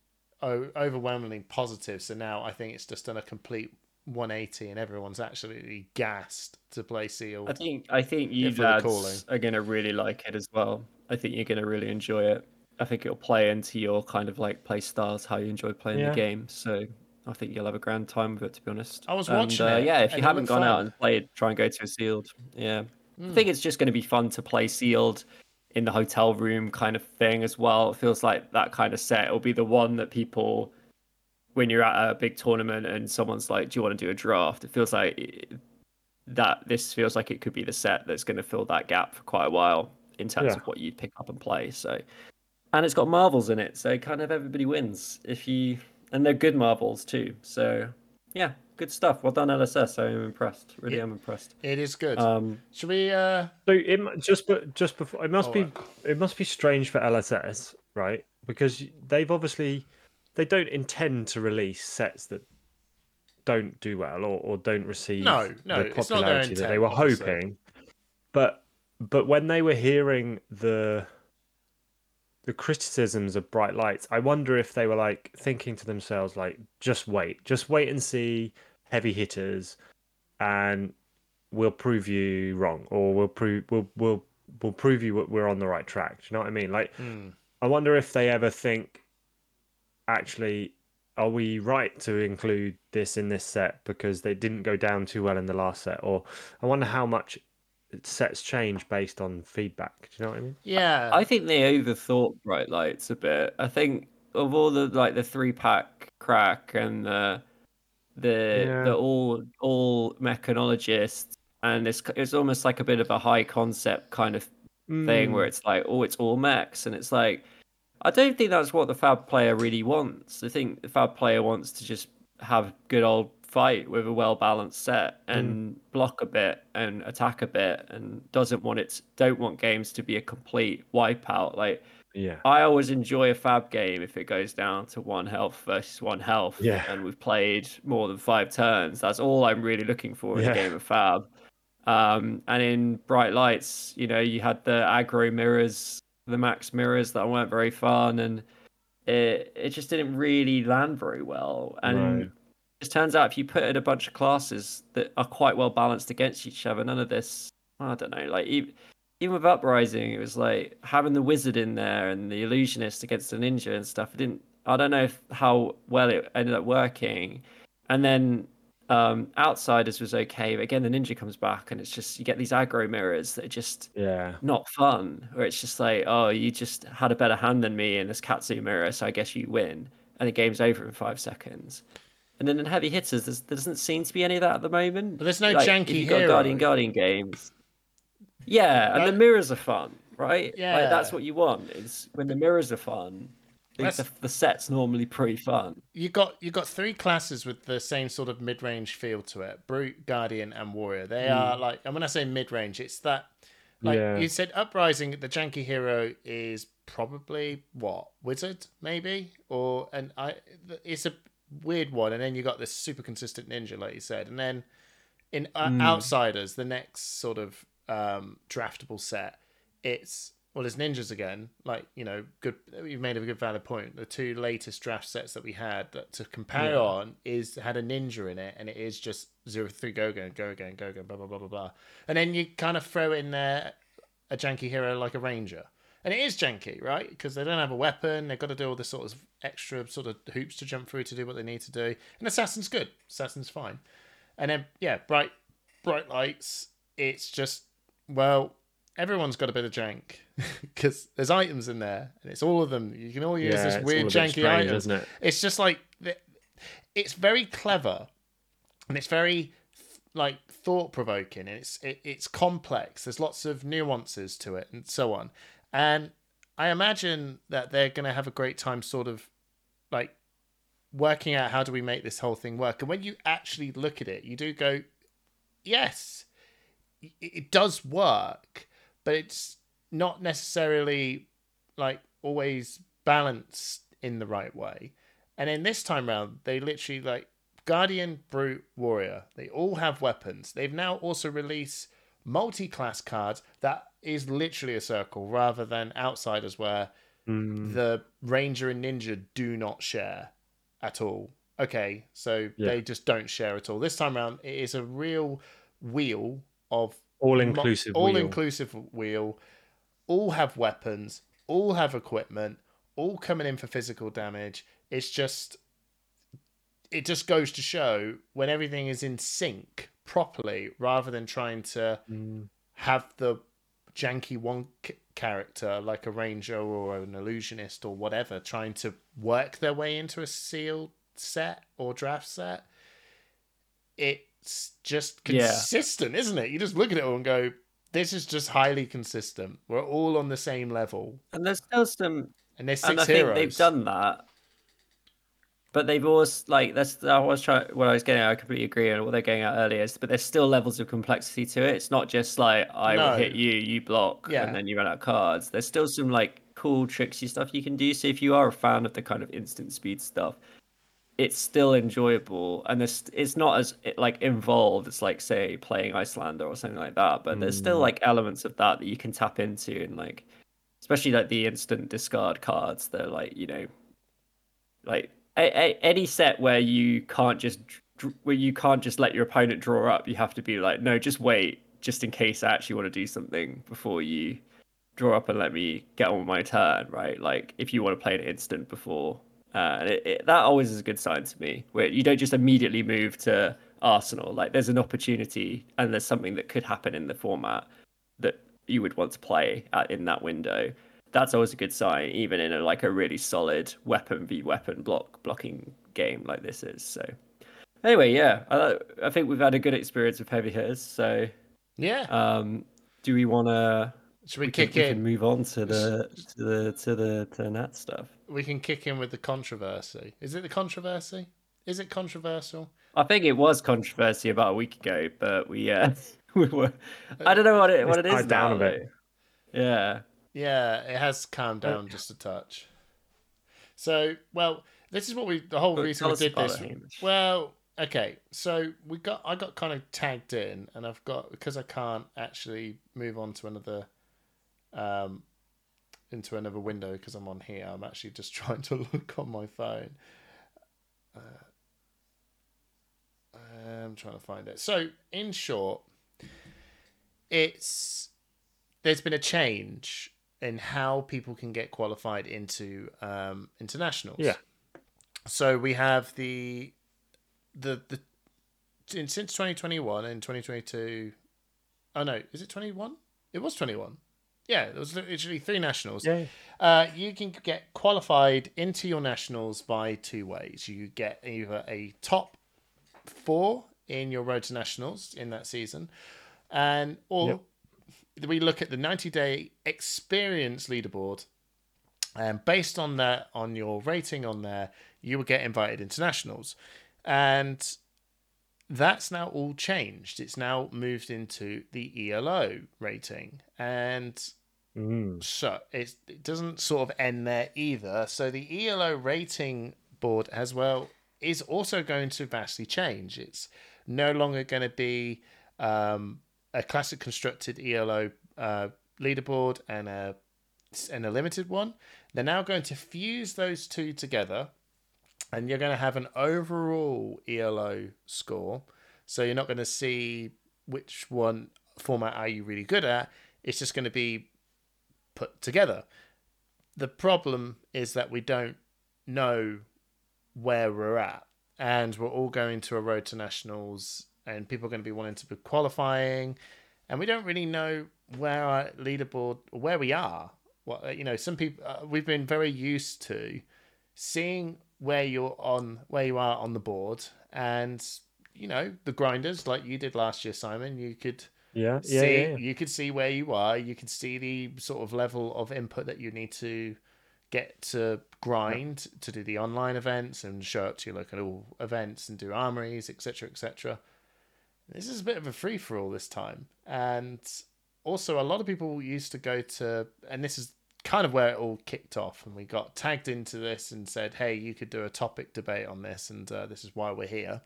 o- overwhelmingly positive. So now I think it's just done a complete 180, and everyone's absolutely gassed to play sealed. I think I think you lads are gonna really like it as well. I think you're gonna really enjoy it. I think it'll play into your kind of like play styles, how you enjoy playing Yeah. the game. So I think you'll have a grand time with it, to be honest. I was And, watching uh, it, Yeah, if you haven't looked gone out and played, try and go to a sealed. Yeah, I Mm. think it's just going to be fun to play sealed in the hotel room kind of thing as well. It feels like that kind of set. It'll be the one that people, when you're at a big tournament and someone's like, "Do you want to do a draft?" It feels like that. This feels like it could be the set that's going to fill that gap for quite a while in terms Yeah. of what you'd pick up and play. So, and it's got marvels in it, so kind of everybody wins if you, and they're good marvels too. So, yeah, good stuff. Well done, LSS. I'm impressed. Really, Yeah. am impressed. It is good. Um, Should we? uh So it just just before it must Oh, be right. it must be strange for LSS, right? Because they've obviously they don't intend to release sets that don't do well or, or don't receive No, no, the it's not their popularity that they intent, were obviously. hoping. But but when they were hearing the the criticisms of bright lights, I wonder if they were like thinking to themselves like just wait, just wait and see heavy hitters and we'll prove you wrong or we'll prove we'll we'll we'll prove you we're on the right track. Do you know what I mean? Like hmm. I wonder if they ever think actually are we right to include this in this set because they didn't go down too well in the last set or I wonder how much sets change based on feedback. Do you know what I mean? Yeah. I think they overthought bright lights a bit. I think of all the like the three pack crack and the the Yeah. the all all mechanologists and it's it's almost like a bit of a high concept kind of thing Mm. where it's like oh it's all mechs and it's like I don't think that's what the fab player really wants. I think the fab player wants to just have good old fight with a well balanced set and block a bit and attack a bit and doesn't want it don't want games to be a complete wipeout. Like yeah. I always enjoy a fab game if it goes down to one health versus one health Yeah. and we've played more than five turns. That's all I'm really looking for in Yeah. a game of fab. Um, and in bright lights, you know, you had the aggro mirrors, the max mirrors that weren't very fun, and it it just didn't really land very well. And Right. It turns out if you put in a bunch of classes that are quite well balanced against each other, none of this, I don't know, like even, even with Uprising, it was like having the wizard in there and the illusionist against the ninja and stuff. It didn't, I don't know if, how well it ended up working. And then um, Outsiders was okay, but again, the ninja comes back and it's just, you get these aggro mirrors that are just Yeah. not fun, where it's just like, oh, you just had a better hand than me in this Katsu mirror, so I guess you win. And the game's over in five seconds. And then in heavy hitters, there's, there doesn't seem to be any of that at the moment. But there's no Like, janky you've got hero. Guardian Guardian games. Yeah, and the mirrors are fun, right? Yeah. Like, that's what you want. Is when the mirrors are fun. The, the, set's normally pretty fun. you got you got three classes with the same sort of mid range feel to it: brute, guardian, and warrior. They hmm. are like, and when I say mid range, it's that like Yeah. you said, uprising. The janky hero is probably what wizard, maybe, or and I. It's a weird one, and then you got this super consistent ninja, like you said, and then in uh, outsiders, the next sort of um, draftable set, it's well, it's ninjas again. Like you know, good. You've made a good valid point. The two latest draft sets that we had that to compare Yeah. on is had a ninja in it, and it is just zero three go go go go go go blah blah blah blah blah. And then you kind of throw in there a janky hero like a ranger, and it is janky, right? Because they don't have a weapon. They've got to do all this sort of extra sort of hoops to jump through to do what they need to do. And assassin's good. Assassin's fine. And then yeah, bright bright lights. It's just well, everyone's got a bit of jank [laughs] because there's items in there, and it's all of them. You can all use yeah, this weird all a bit janky strange, items. isn't it? It's just like it's very clever, and it's very like thought provoking, and it's it, it's complex. There's lots of nuances to it, and so on. And I imagine that they're going to have a great time, sort of like working out how do we make this whole thing work. And when you actually look at it, you do go, yes, it, does work, but it's not necessarily like always balanced in the right way. And then this time round, they literally like Guardian, Brute, Warrior. They all have weapons. They've now also released multi-class cards that is literally a circle rather than outsiders where Mm. the Ranger and Ninja do not share at all. Okay, so Yeah. they just don't share at all. This time around, it is a real wheel of All inclusive. all wheel. inclusive wheel. All have weapons. All have equipment. all coming in for physical damage. It's just it just goes to show when everything is in sync properly rather than trying to Mm. have the janky one character like a ranger or an illusionist or whatever trying to work their way into a sealed set or draft set it's just Yeah. consistent isn't it you just look at it all and go this is just highly consistent we're all on the same level And there's still some and there's and six I think heroes they've done that. But they've always like that's I was trying what I was getting. at, I completely agree on what they're getting at earlier. Is, but there's still levels of complexity to it. It's not just like I No. will hit you, you block, Yeah. and then you run out of cards. There's still some like cool tricksy stuff you can do. So if you are a fan of the kind of instant speed stuff, it's still enjoyable and it's it's not as like involved it's like say playing Iyslander or something like that. But there's still Mm. like elements of that that you can tap into and like especially like the instant discard cards. They're like you know like a, a, any set where you can't just where you can't just let your opponent draw up. You have to be like no, just wait, just in case I actually want to do something before you draw up and let me get on with my turn, right? Like if you want to play an instant before, uh, and it, it, that always is a good sign to me. Where you don't just immediately move to Arsenal. Like there's an opportunity and there's something that could happen in the format that you would want to play at, in that window. That's always a good sign, even in a, like a really solid weapon v weapon block blocking game like this is. So anyway, yeah, I, I think we've had a good experience with heavy hitters. So yeah um, do we want to? should we, we can, kick we in can move on to the to the to the to Nat stuff. we can kick in with the controversy is it the controversy is it controversial I think it was controversy about a week ago, but we uh, [laughs] we were. I don't know what it what it is down a bit. Yeah, Yeah, it has calmed down just a touch. So, well, this is what we the whole reason we did this. it, Well, okay, so we got I got kind of tagged in, and I've got because I can't actually move on to another, um, into another window because I'm on here. I'm actually just [laughs] trying to look on my phone. Uh, I'm trying to find it. So, in short, it's there's been a change in how people can get qualified into um, internationals. Yeah. So we have the the the in, since 2021 and 2022. Oh no, is it 21? It was 21. Yeah, there was literally three nationals. Yeah. Uh, you can get qualified into your nationals by two ways. You get either a top four in your road to nationals in that season, and or we look at the 90 day experience leaderboard, and based on that, on your rating on there, you will get invited into nationals, and that's now all changed. It's now moved into the ELO rating, and Mm. so it's, it doesn't sort of end there either. So the ELO rating board as well is also going to vastly change. It's no longer going to be um, a classic constructed ELO uh, leaderboard and a and a limited one. They're now going to fuse those two together, and you're going to have an overall ELO score. So you're not going to see which one format are you really good at. It's just going to be put together. The problem is that we don't know where we're at, and we're all going to a road to nationals, and people are going to be wanting to be qualifying, and we don't really know where our leaderboard, where we are. What you know, some people uh, we've been very used to seeing where you're on, where you are on the board, and you know the grinders like you did last year, Simon. You could Yeah. Yeah. see yeah, yeah. you could see where you are you could see the sort of level of input that you need to get to grind to do the online events and show up to your local events and do armories etc etc this is a bit of a free for all this time and also a lot of people used to go to and this is kind of where it all kicked off and we got tagged into this and said hey you could do a topic debate on this and uh, this is why we're here.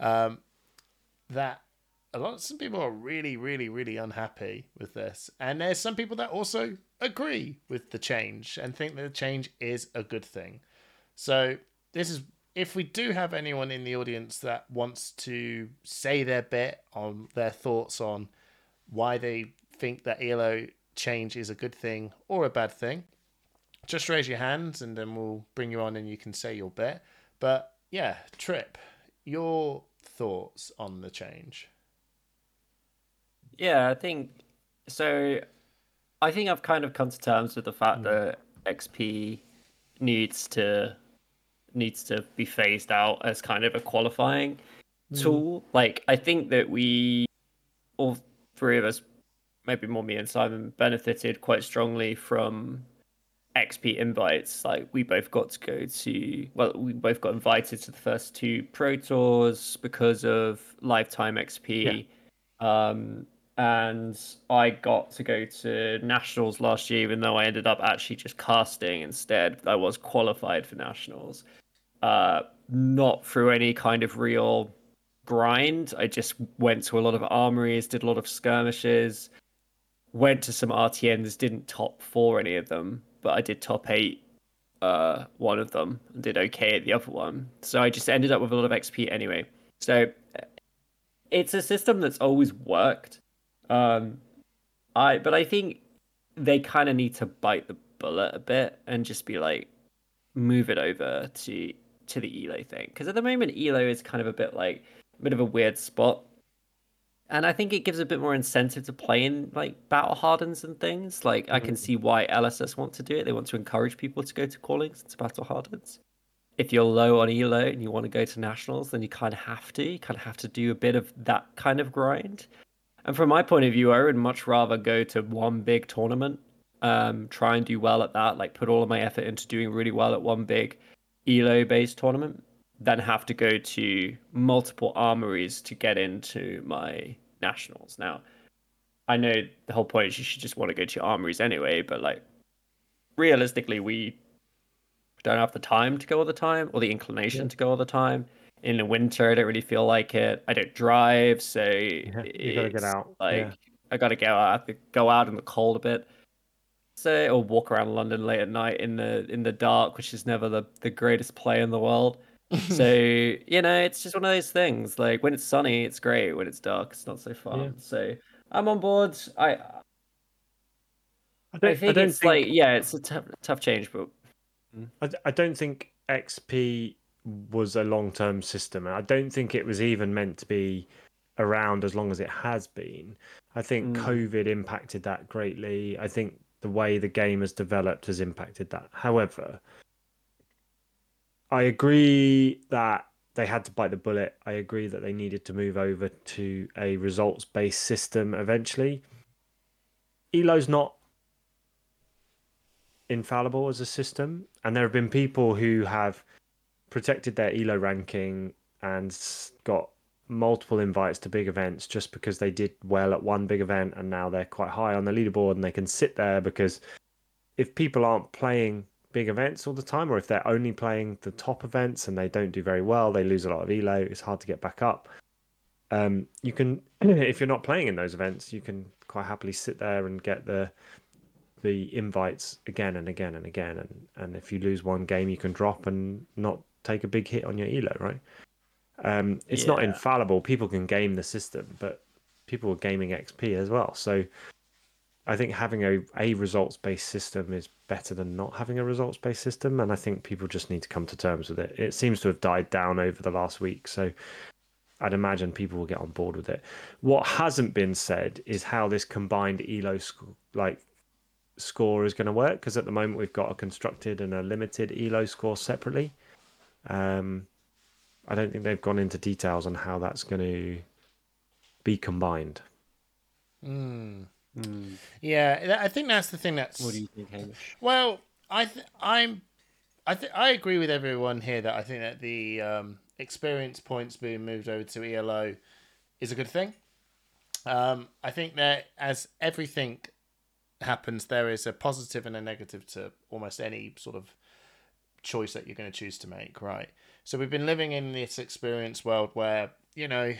Um, that a lot of some people are really really really unhappy with this and there's some people that also agree with the change and think that the change is a good thing. So this is if we do have anyone in the audience that wants to say their bit on their thoughts on why they think that elo change is a good thing or a bad thing just raise your hands and then we'll bring you on and you can say your bit. But yeah, Trip, your thoughts on the change? Yeah, I think so. I think I've kind of come to terms with the fact hmm. that XP needs to needs to be phased out as kind of a qualifying tool. Like I think that we all three of us, maybe more me and Simon, benefited quite strongly from XP invites. Like we both got to go to well, we both got invited to the first two pro tours because of lifetime XP. Um and I got to go to nationals last year, even though I ended up actually just casting instead. I was qualified for nationals, uh, not through any kind of real grind. I just went to a lot of armories, did a lot of skirmishes, went to some RTNs, didn't top four any of them, but I did top eight uh, one of them and did okay at the other one. So I just ended up with a lot of XP anyway. So it's a system that's always worked. Um, I but I think they kind of need to bite the bullet a bit and just be like, move it over to to the Elo thing because at the moment Elo is kind of a bit like a bit of a weird spot, and I think it gives a bit more incentive to play in like battle hardens and things. Like I can see why LSS want to do it; they want to encourage people to go to callings and to battle hardens. If you're low on Elo and you want to go to nationals, then you kind of have to. You kind of have to do a bit of that kind of grind. And from my point of view, I would much rather go to one big tournament, um, try and do well at that, like put all of my effort into doing really well at one big Elo based tournament, than have to go to multiple armories to get into my nationals. Now, I know the whole point is you should just want to go to your armories anyway, but like realistically, we don't have the time to go all the time or the inclination to go all the time. In the winter i don't really feel like it. I don't drive so you gotta get out, like yeah. i gotta go out I have to go out in the cold a bit so or walk around london late at night in the in the dark which is never the the greatest play in the world [laughs] so you know it's just one of those things like when it's sunny it's great when it's dark it's not so fun Yeah. so i'm on board i I i don't, think don't it's like yeah it's a tough tough change but I, I don't think XP was a long term system. I don't think it was even meant to be around as long as it has been. I think Mm. COVID impacted that greatly. I think the way the game has developed has impacted that. However, I agree that they had to bite the bullet. I agree that they needed to move over to a results based system eventually. Elo's not infallible as a system, and there have been people who have protected their Elo ranking and got multiple invites to big events just because they did well at one big event and now they're quite high on the leaderboard and they can sit there because if people aren't playing big events all the time or if they're only playing the top events and they don't do very well they lose a lot of elo it's hard to get back up. Um, you can [clears throat] if you're not playing in those events you can quite happily sit there and get the the invites again and again and again. And and if you lose one game you can drop and not take a big hit on your elo right um it's not infallible people can game the system but people are gaming xp as well so i think having a, a results based system is better than not having a results based system and i think people just need to come to terms with it it seems to have died down over the last week so I'd imagine people will get on board with it. What hasn't been said is how this combined Elo sc- like score is going to work because at the moment we've got a constructed and a limited Elo score separately. Um, I don't think they've gone into details on how that's going to be combined. Mm. Yeah, I think that's the thing that's. what do you think hamish Well, I th- I'm, I th- I agree with everyone here that I think that the um, experience points being moved over to ELO is a good thing. Um, I think that as everything happens, there is a positive and a negative to almost any sort of choice that you're going to choose to make, right? So we've been living in this experience world where you know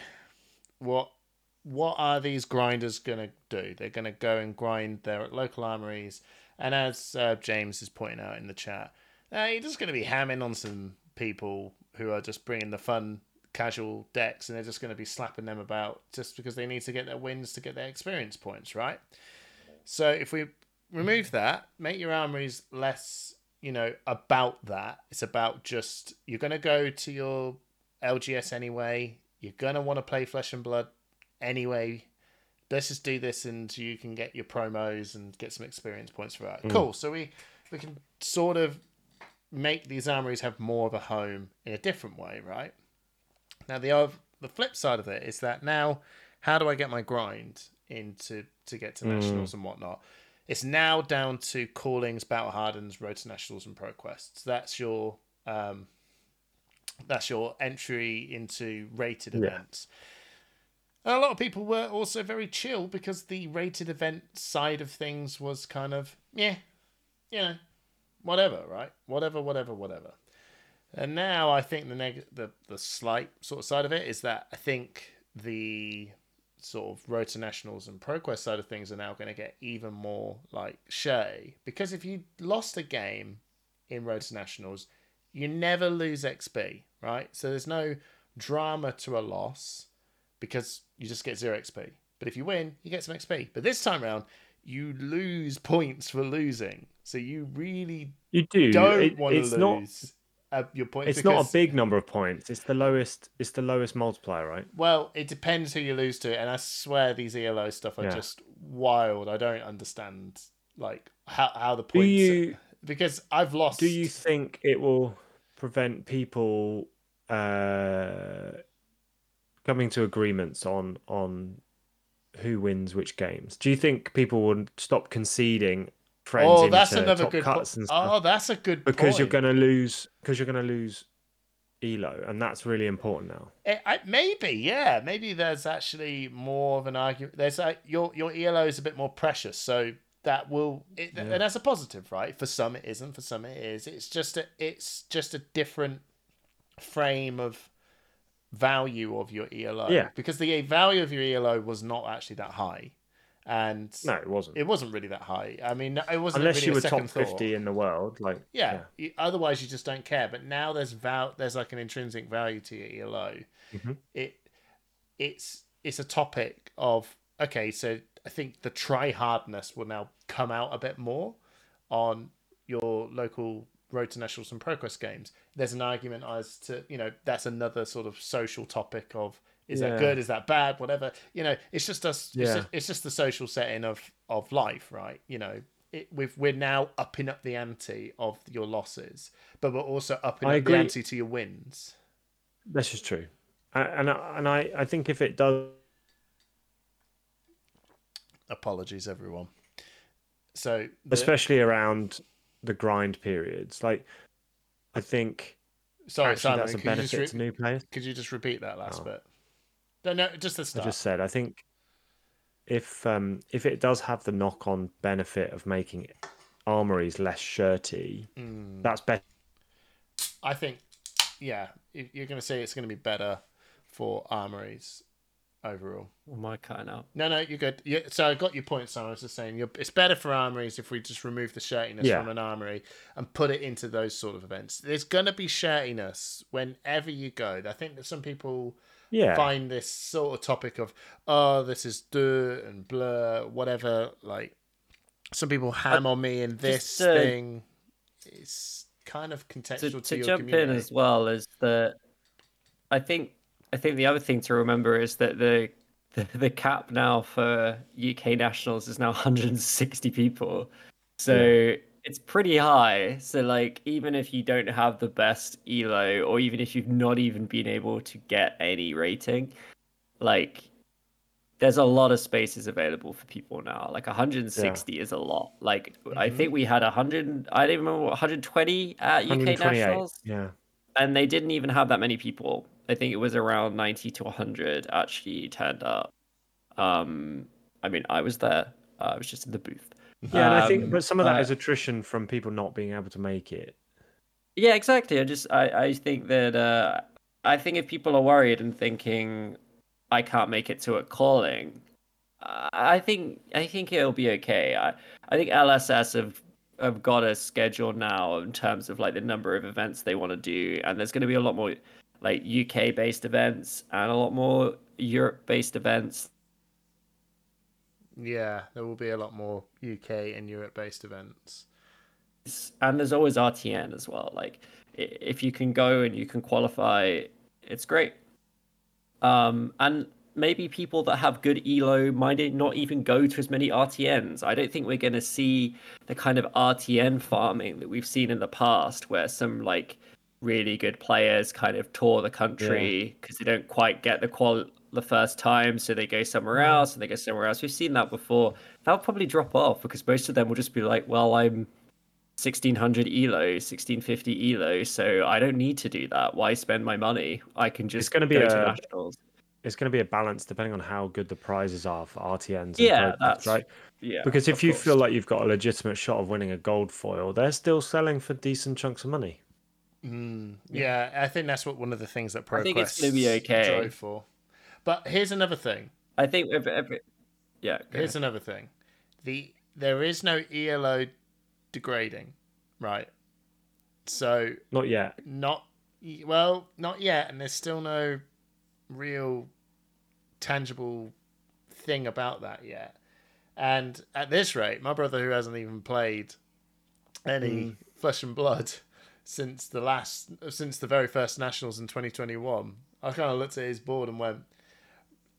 what what are these grinders going to do? They're going to go and grind their local armories, and as uh, James is pointing out in the chat, uh, you're just going to be hamming on some people who are just bringing the fun, casual decks, and they're just going to be slapping them about just because they need to get their wins to get their experience points, right? So if we remove that. Make your armories less, you know, about that. It's about just you're gonna go to your LGS anyway. You're gonna want to play Flesh and Blood anyway. Let's just do this, and you can get your promos and get some experience points for that. Hmm. Cool. So we we can sort of make these armories have more of a home in a different way, right? Now the oth- the flip side of it is that now, how do I get my grind into to get to hmm. nationals and whatnot? It's now down to callings, battle hardens, road to nationals, and pro quests. That's your um, that's your entry into rated events. And a lot of people were also very chill because the rated event side of things was kind of yeah, you know, whatever, right? Whatever, whatever, whatever. And now I think the neg- the the slight sort of side of it is that I think the sort of road to nationals and ProQuest side of things are now going to get even more like shay because if you lost a game in road to nationals, you never lose XP, right? So there's no drama to a loss because you just get zero XP. But if you win, you get some XP. But this time around, you lose [laughs] points for losing. So you really You do. don't It- want to it's lose not. Uh, your points. It's not a big number of points. It's the lowest. It's the lowest multiplier, right? Well, it depends who you lose to, and I swear these ELO stuff are Yeah. just wild. I don't understand like how how the points. Do you because I've lost. do you think it will prevent people uh, coming to agreements on on who wins which games? Do you think people will stop conceding friends Oh, that's another good. Po- oh, that's a good because you're going to lose because you're going to lose elo, and that's really important now. Eh, I, maybe, yeah, maybe there's actually more of an argument. There's a, your your ELO is a bit more precious, so that will, it, and that's a positive, right? For some it isn't, for some it is. It's just a, it's just a different frame of value of your ELO. Yeah. because the value of your ELO was not actually that high, and No, it wasn't. it wasn't really that high. I mean, it wasn't Unless really you were top thought. fifty in the world, like Yeah. you- Otherwise, you just don't care. But now there's val. There's like an intrinsic value to your ELO. Mhm. It it's it's a topic of okay. So I think the try hardness will now come out a bit more on your local road to nationals and ProQuest games. There's an argument as to you know that's another sort of social topic of is that good, is that bad, whatever. You know, it's just us. It's, Yeah. just, it's just the social setting of of life, right? You know, it, we've we're now upping up the ante of your losses, but we're also upping I up agree. the ante to your wins. This is true, and and I, and I I think if it does, Apologies, everyone. So the- especially around the grind periods, like I think sorry, actually Simon, that's a could you, just benefit re- to new players. could you just repeat that last Oh. bit? No, no, just the stuff. I just said I think if um if it does have the knock on benefit of making armories less shirty, Mm. that's better. I think, yeah, you're going to say it's going to be better for armories overall. Am I cutting out? No, no, you're good. Yeah, so I got your point, Simon. I was just saying, you're, it's better for armories if we just remove the shirtiness Yeah. from an armory and put it into those sort of events. There's going to be shirtiness whenever you go. I think that some people Yeah, find this sort of topic of, oh, this is dirt and blur, whatever. Like, some people ham on me and this uh, thing. It's kind of contextual to, to, to your jump community. in as well is that I think I think the other thing to remember is that the [laughs] the, the cap now for UK nationals is now [laughs] 160 people, so it's pretty high. So like even if you don't have the best elo, or even if you've not even been able to get any rating, like there's a lot of spaces available for people now. Like 160 is a lot. Like I Mhm. think we had 100. I don't even remember what 120 at UK nationals, Yeah, and they didn't even have that many people. I think it was around 90 to 100 actually turned up. Um, I mean, I was there. Uh, I was just in the booth. Yeah, and I think Um, but some of that uh, is attrition from people not being able to make it. Yeah, exactly. I just I, I think that uh I think if people are worried and thinking I can't make it to a calling, uh, I think I think it'll be okay. I I think LSS have have got a schedule now in terms of like the number of events they want to do, and there's going to be a lot more like UK based events and a lot more Europe based events. Yeah, there will be a lot more UK and Europe based events. And there's always RTN as well. Like if you can go and you can qualify, it's great. Um, and maybe people that have good elo might not even go to as many RTNs. I don't think we're going to see the kind of RTN farming that we've seen in the past, where some like really good players kind of tour the country because they don't quite get the qual the first time, so they go somewhere else and they go somewhere else. We've seen that before. That'll probably drop off because most of them will just be like, "Well, I'm 1600 elo, 1650 elo, so I don't need to do that. Why spend my money? I can just it's gonna be go to a- nationals." It's going to be a balance depending on how good the prizes are for RTNs. And Yeah, pro that's- right. Yeah, Because if you course. feel like you've got a legitimate shot of winning a gold foil, they're still selling for decent chunks of money. Mm, yeah. I think that's what one of the things that ProQuest I think it's gonna be okay. drove for. But here's another thing. I think if, if, yeah, go Here's another thing. The there is no ELO degrading, right? So Not yet. not well, not yet, and there's still no real tangible thing about that yet. And at this rate, my brother, who hasn't even played any hmm. flesh and blood [laughs] since the last, since the very first nationals in 2021, I kind of looked at his board and went,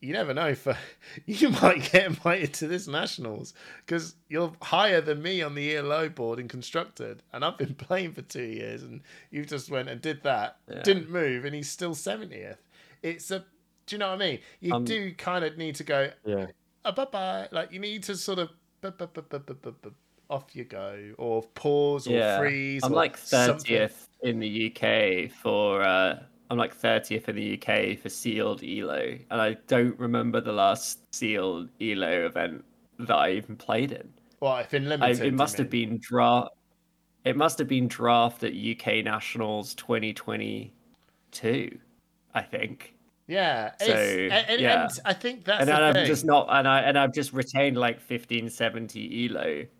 "You never know. For [laughs] you might get invited to this nationals because you're higher than me on the ELO board in constructed, and I've been [laughs] playing for two years, and you just went and did that, Yeah. didn't move, and he's still 70th. It's a, do you know what I mean? You Um, do kind of need to go, Yeah. uh, bye bye. Like you need to sort of bu- bu- bu- off you go, or pause, or yeah. freeze. I'm like something. thirtieth in the UK for. uh I'm like thirtieth in the UK for sealed Elo, and I don't remember the last sealed Elo event that I even played in. Well, if in I, limited, it must have mean. been draft. It must have been draft at UK Nationals 2022, I think. Yeah. So, and, and, yeah. and I think that's and then I'm just not, and I and I've just retained like 1570 Elo. [laughs]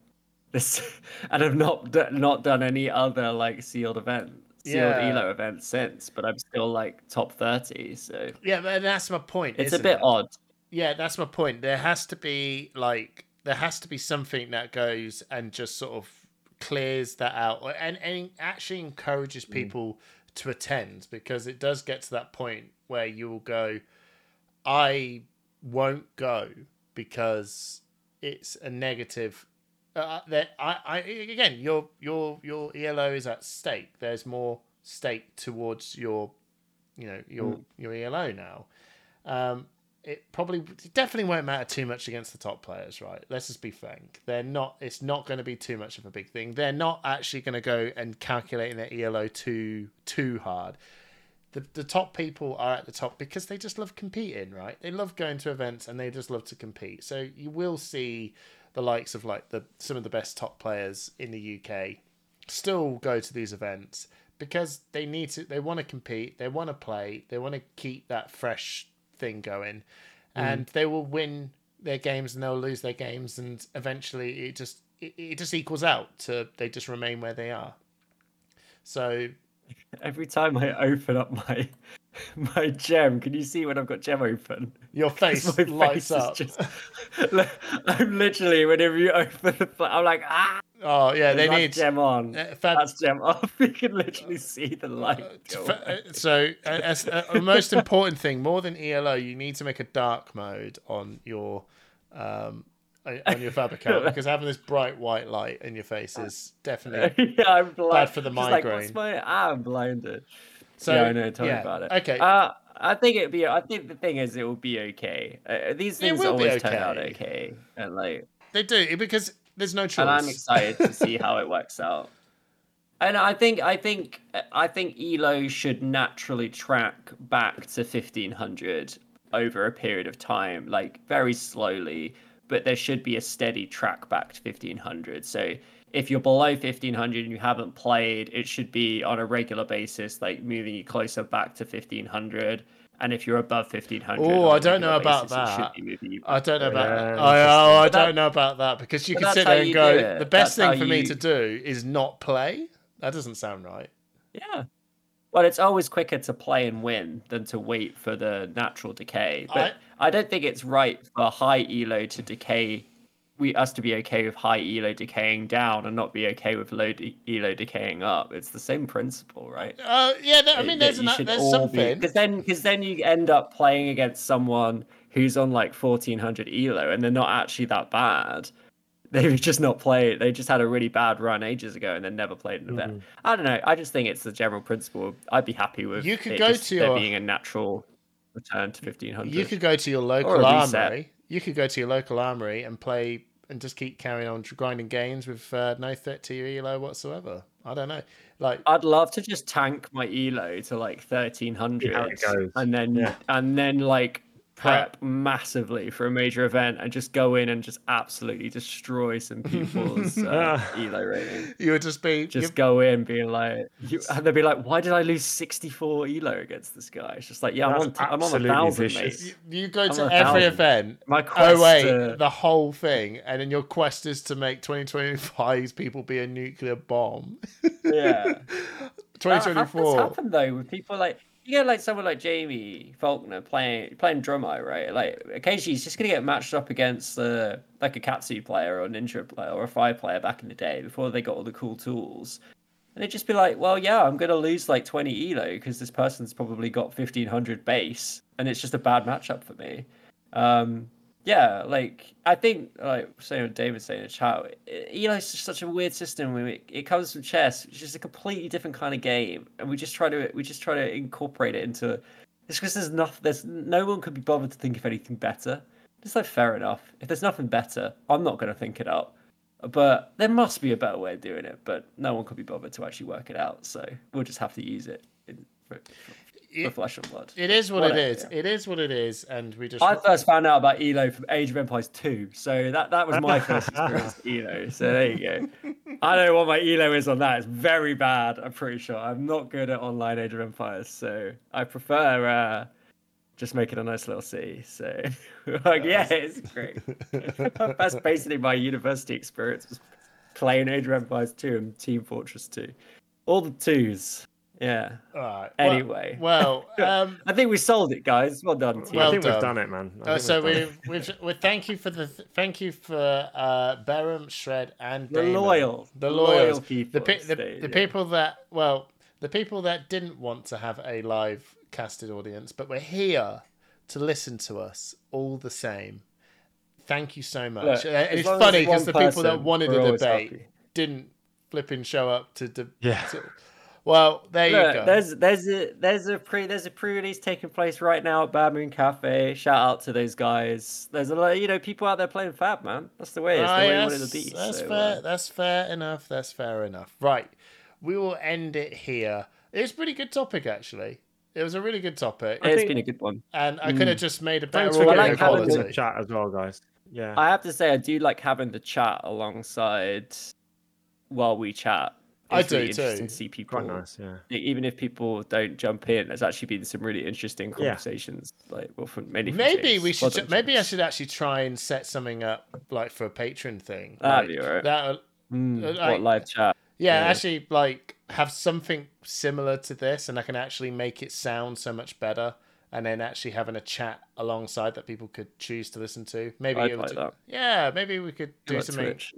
This, and I've not not done any other like sealed event, sealed Yeah. Elo events since. But I'm still like top 30, so Yeah, but that's my point. it's a bit it? odd. Yeah, that's my point. There has to be like there has to be something that goes and just sort of clears that out and, and actually encourages mm. people to attend because it does get to that point where you will go, I won't go because it's a negative. Uh, that I, I again, your your your ELO is at stake. There's more stake towards your, you know, your your ELO now. Um, it probably it definitely won't matter too much against the top players, right? Let's just be frank. They're not. It's not going to be too much of a big thing. They're not actually going to go and calculating their ELO too too hard. The the top people are at the top because they just love competing, right? They love going to events and they just love to compete. So you will see the likes of like the some of the best top players in the UK still go to these events because they need to they want to compete they want to play they want to keep that fresh thing going. Mm. And they will win their games and they'll lose their games and eventually it just it, it just equals out to they just remain where they are. So Every time I open up my [laughs] my gem, can you see when I've got gem open? Your [laughs] face my lights face up just. [laughs] I'm literally whenever you open the, I'm like ah. oh yeah they need gem on. uh, Fab- That's gem off. [laughs] You can literally see the light. go F- uh, so uh, as, uh, the most important thing more than elo you need to make a dark mode on your um uh, on your fab account because having this bright white light in your face is definitely yeah, I'm blind. for the Just like, migraine. what's my? Ah, I'm blinded. so yeah, I know. Tell yeah, me about it. okay Uh, I think it'd be. I think the thing is, it will be okay. Uh, these things always turn out okay. okay, and like, they do because there's no choice and I'm excited to see [laughs] how it works out. And I think, I think, I think Elo should naturally track back to 1500 over a period of time, like very slowly. But there should be a steady track back to 1500. So if you're below 1500 and you haven't played, it should be on a regular basis, like moving you closer back to 1500. And if you're above 1500, Oh, I don't know about basis, that. be moving you I don't know about Yeah, that. I, oh, I don't know about that because you can sit there and go. The best That's thing for me to do is not play. That doesn't sound right. Yeah. Well, it's always quicker to play and win than to wait for the natural decay. But I, don't think it's right for high elo to decay. We us to be okay with high elo decaying down and not be okay with low de- elo decaying up. It's the same principle, right? Uh, yeah, th- I mean, there's, an, there's something. Because then, because then you end up playing against someone who's on like 1400 elo and they're not actually that bad [laughs] they've just not played. They just had a really bad run ages ago and then never played an event. Mm-hmm. I don't know. I just think it's the general principle. I'd be happy with you could go to your... being a natural return to fifteen hundred. You could go to your local armory. You could go to your local armory and play and just keep carrying on grinding gains with uh, no threat to your elo whatsoever. I don't know. Like I'd love to just tank my elo to like thirteen hundred, and then yeah. and then like prep massively for a major event and just go in and just absolutely destroy some people's [laughs] uh, elo rating. You would just be just go in being like, you, and they'd be like, "Why did I lose 64 elo against this guy?" It's just like, yeah, I'm on, I'm on a thousand, mate. You, you go to every thousand. event. My oh, quest. Oh wait, to... the whole thing, and then your quest is to make 2025's people be a nuclear bomb. yeah. 2024. [laughs] That, happened though with people like you get like someone like Jamie Faulkner playing playing Dromai, right? Like occasionally he's just gonna get matched up against uh, like a Katsu player or a Ninja player or a Fire player back in the day before they got all the cool tools. And they'd just be like, well, yeah, I'm gonna lose like 20 elo because this person's probably got 1500 base, and it's just a bad matchup for me. Um, yeah, like I think, like saying David saying in the chat, eh, Elo's just such a weird system. It, it comes from chess, which is a completely different kind of game, and we just try to we just try to incorporate it into. It's because there's nothing. There's no one could be bothered to think of anything better. It's like fair enough. If there's nothing better, I'm not going to think it up. But there must be a better way of doing it. But no one could be bothered to actually work it out. So we'll just have to use it for, it, flesh and blood. It is what Whatever, it is. Yeah. It is what it is, and we just. I first found out about Elo from Age of Empires 2, so that that was my first experience with Elo. So there you go. I don't know what my Elo is on that. It's very bad. I'm pretty sure. I'm not good at online Age of Empires, so I prefer uh, just making a nice little city. So, [laughs] like, yeah, it's great. [laughs] That's basically my university experience was playing Age of Empires 2 and Team Fortress 2. All the twos. Yeah. All right. Anyway. Well, [laughs] well um, I think we sold it, guys. Well done. Team. Well I think done. we've done it, man. Uh, so we've, we've, we've, thank you for the thank you for uh, Beram, Shred, and the Damon. loyal, the loyal people, the, the, the, the people that well, the people that didn't want to have a live casted audience, but we're here to listen to us all the same. Thank you so much. Look, uh, it's funny because the people that wanted a debate didn't flipping show up to, de- yeah. To, well, there Look, you go. There's there's a there's a pre there's a pre-release taking place right now at Bad Moon Cafe. Shout out to those guys. There's a lot, you know, people out there playing Fab, man. That's the way. It's the way yes, wanted to be. That's so, fair. Uh... That's fair enough. That's fair enough. Right, we will end it here. It's a pretty good topic, actually. It was a really good topic. It's think... been a good one, and I could have mm. just made a better Thanks for like quality. The chat as well, guys. Yeah, I have to say I do like having the chat alongside while we chat I do really too. Interesting to see people. Quite nice, yeah. Even if people don't jump in, there's actually been some really interesting conversations. Yeah. Like, well, from many. Maybe we should. Well maybe I should actually try and set something up like for a patron thing. That'd like, be alright. That. Uh, mm, uh, like, what live chat? Yeah, yeah, actually, like have something similar to this, and I can actually make it sound so much better. And then actually having a chat alongside that people could choose to listen to. Maybe I'd like that. Yeah, maybe we could do like something. Twitch,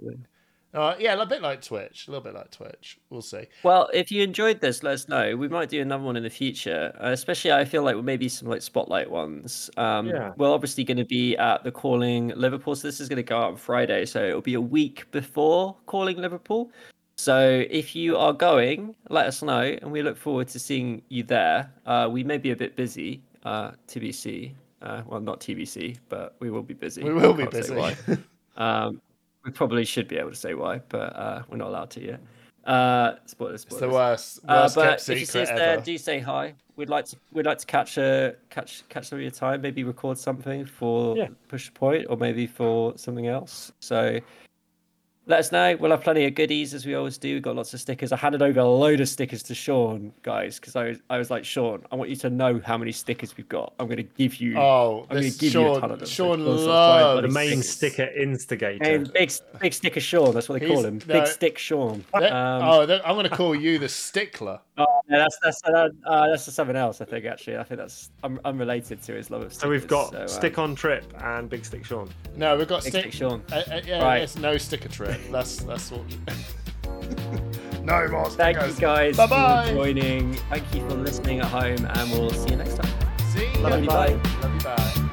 uh, yeah, a bit like Twitch, a little bit like Twitch. We'll see. Well, if you enjoyed this, let us know. We might do another one in the future. Uh, especially, I feel like maybe some like spotlight ones. Um, yeah. We're obviously going to be at the Calling Liverpool, so this is going to go out on Friday. So it'll be a week before Calling Liverpool. So if you are going, let us know, and we look forward to seeing you there. Uh, we may be a bit busy, uh, TBC. Uh, well, not TBC, but we will be busy. We will be busy. [laughs] um, we probably should be able to say why, but uh, we're not allowed to yet. Uh, spoilers, spoilers. It's the worst, uh, worst uh, but kept if you see us there, do say hi. We'd like to we'd like to catch a catch catch some of your time. Maybe record something for yeah. push point, or maybe for something else. So let us know. We'll have plenty of goodies as we always do. We've got lots of stickers. I handed over a load of stickers to Sean, guys, because I was, I was like, Sean, I want you to know how many stickers we've got. I'm going to give you. Oh, I'm going to give you a Sean- ton of them. Sean Sean's loves- The main stickers. sticker instigator. And big, big sticker Sean. That's what they call He's- him. no. Big stick Sean. That- Um, oh, that, I'm going to call you the stickler. [laughs] Oh, yeah, that's that's uh, uh, that's something else. I think actually, I think that's un- unrelated to his love of. So we've got so, um, Stick on Trip and Big Stick Sean. No, we've got Big stick. Stick Sean. Uh, uh, yeah, Right. it's no sticker trip. That's that's what. [laughs] no more Thank you guys Bye-bye. for joining. Thank you for listening at home, and we'll see you next time. See you. Love you, Bye. bye. Love you. Bye.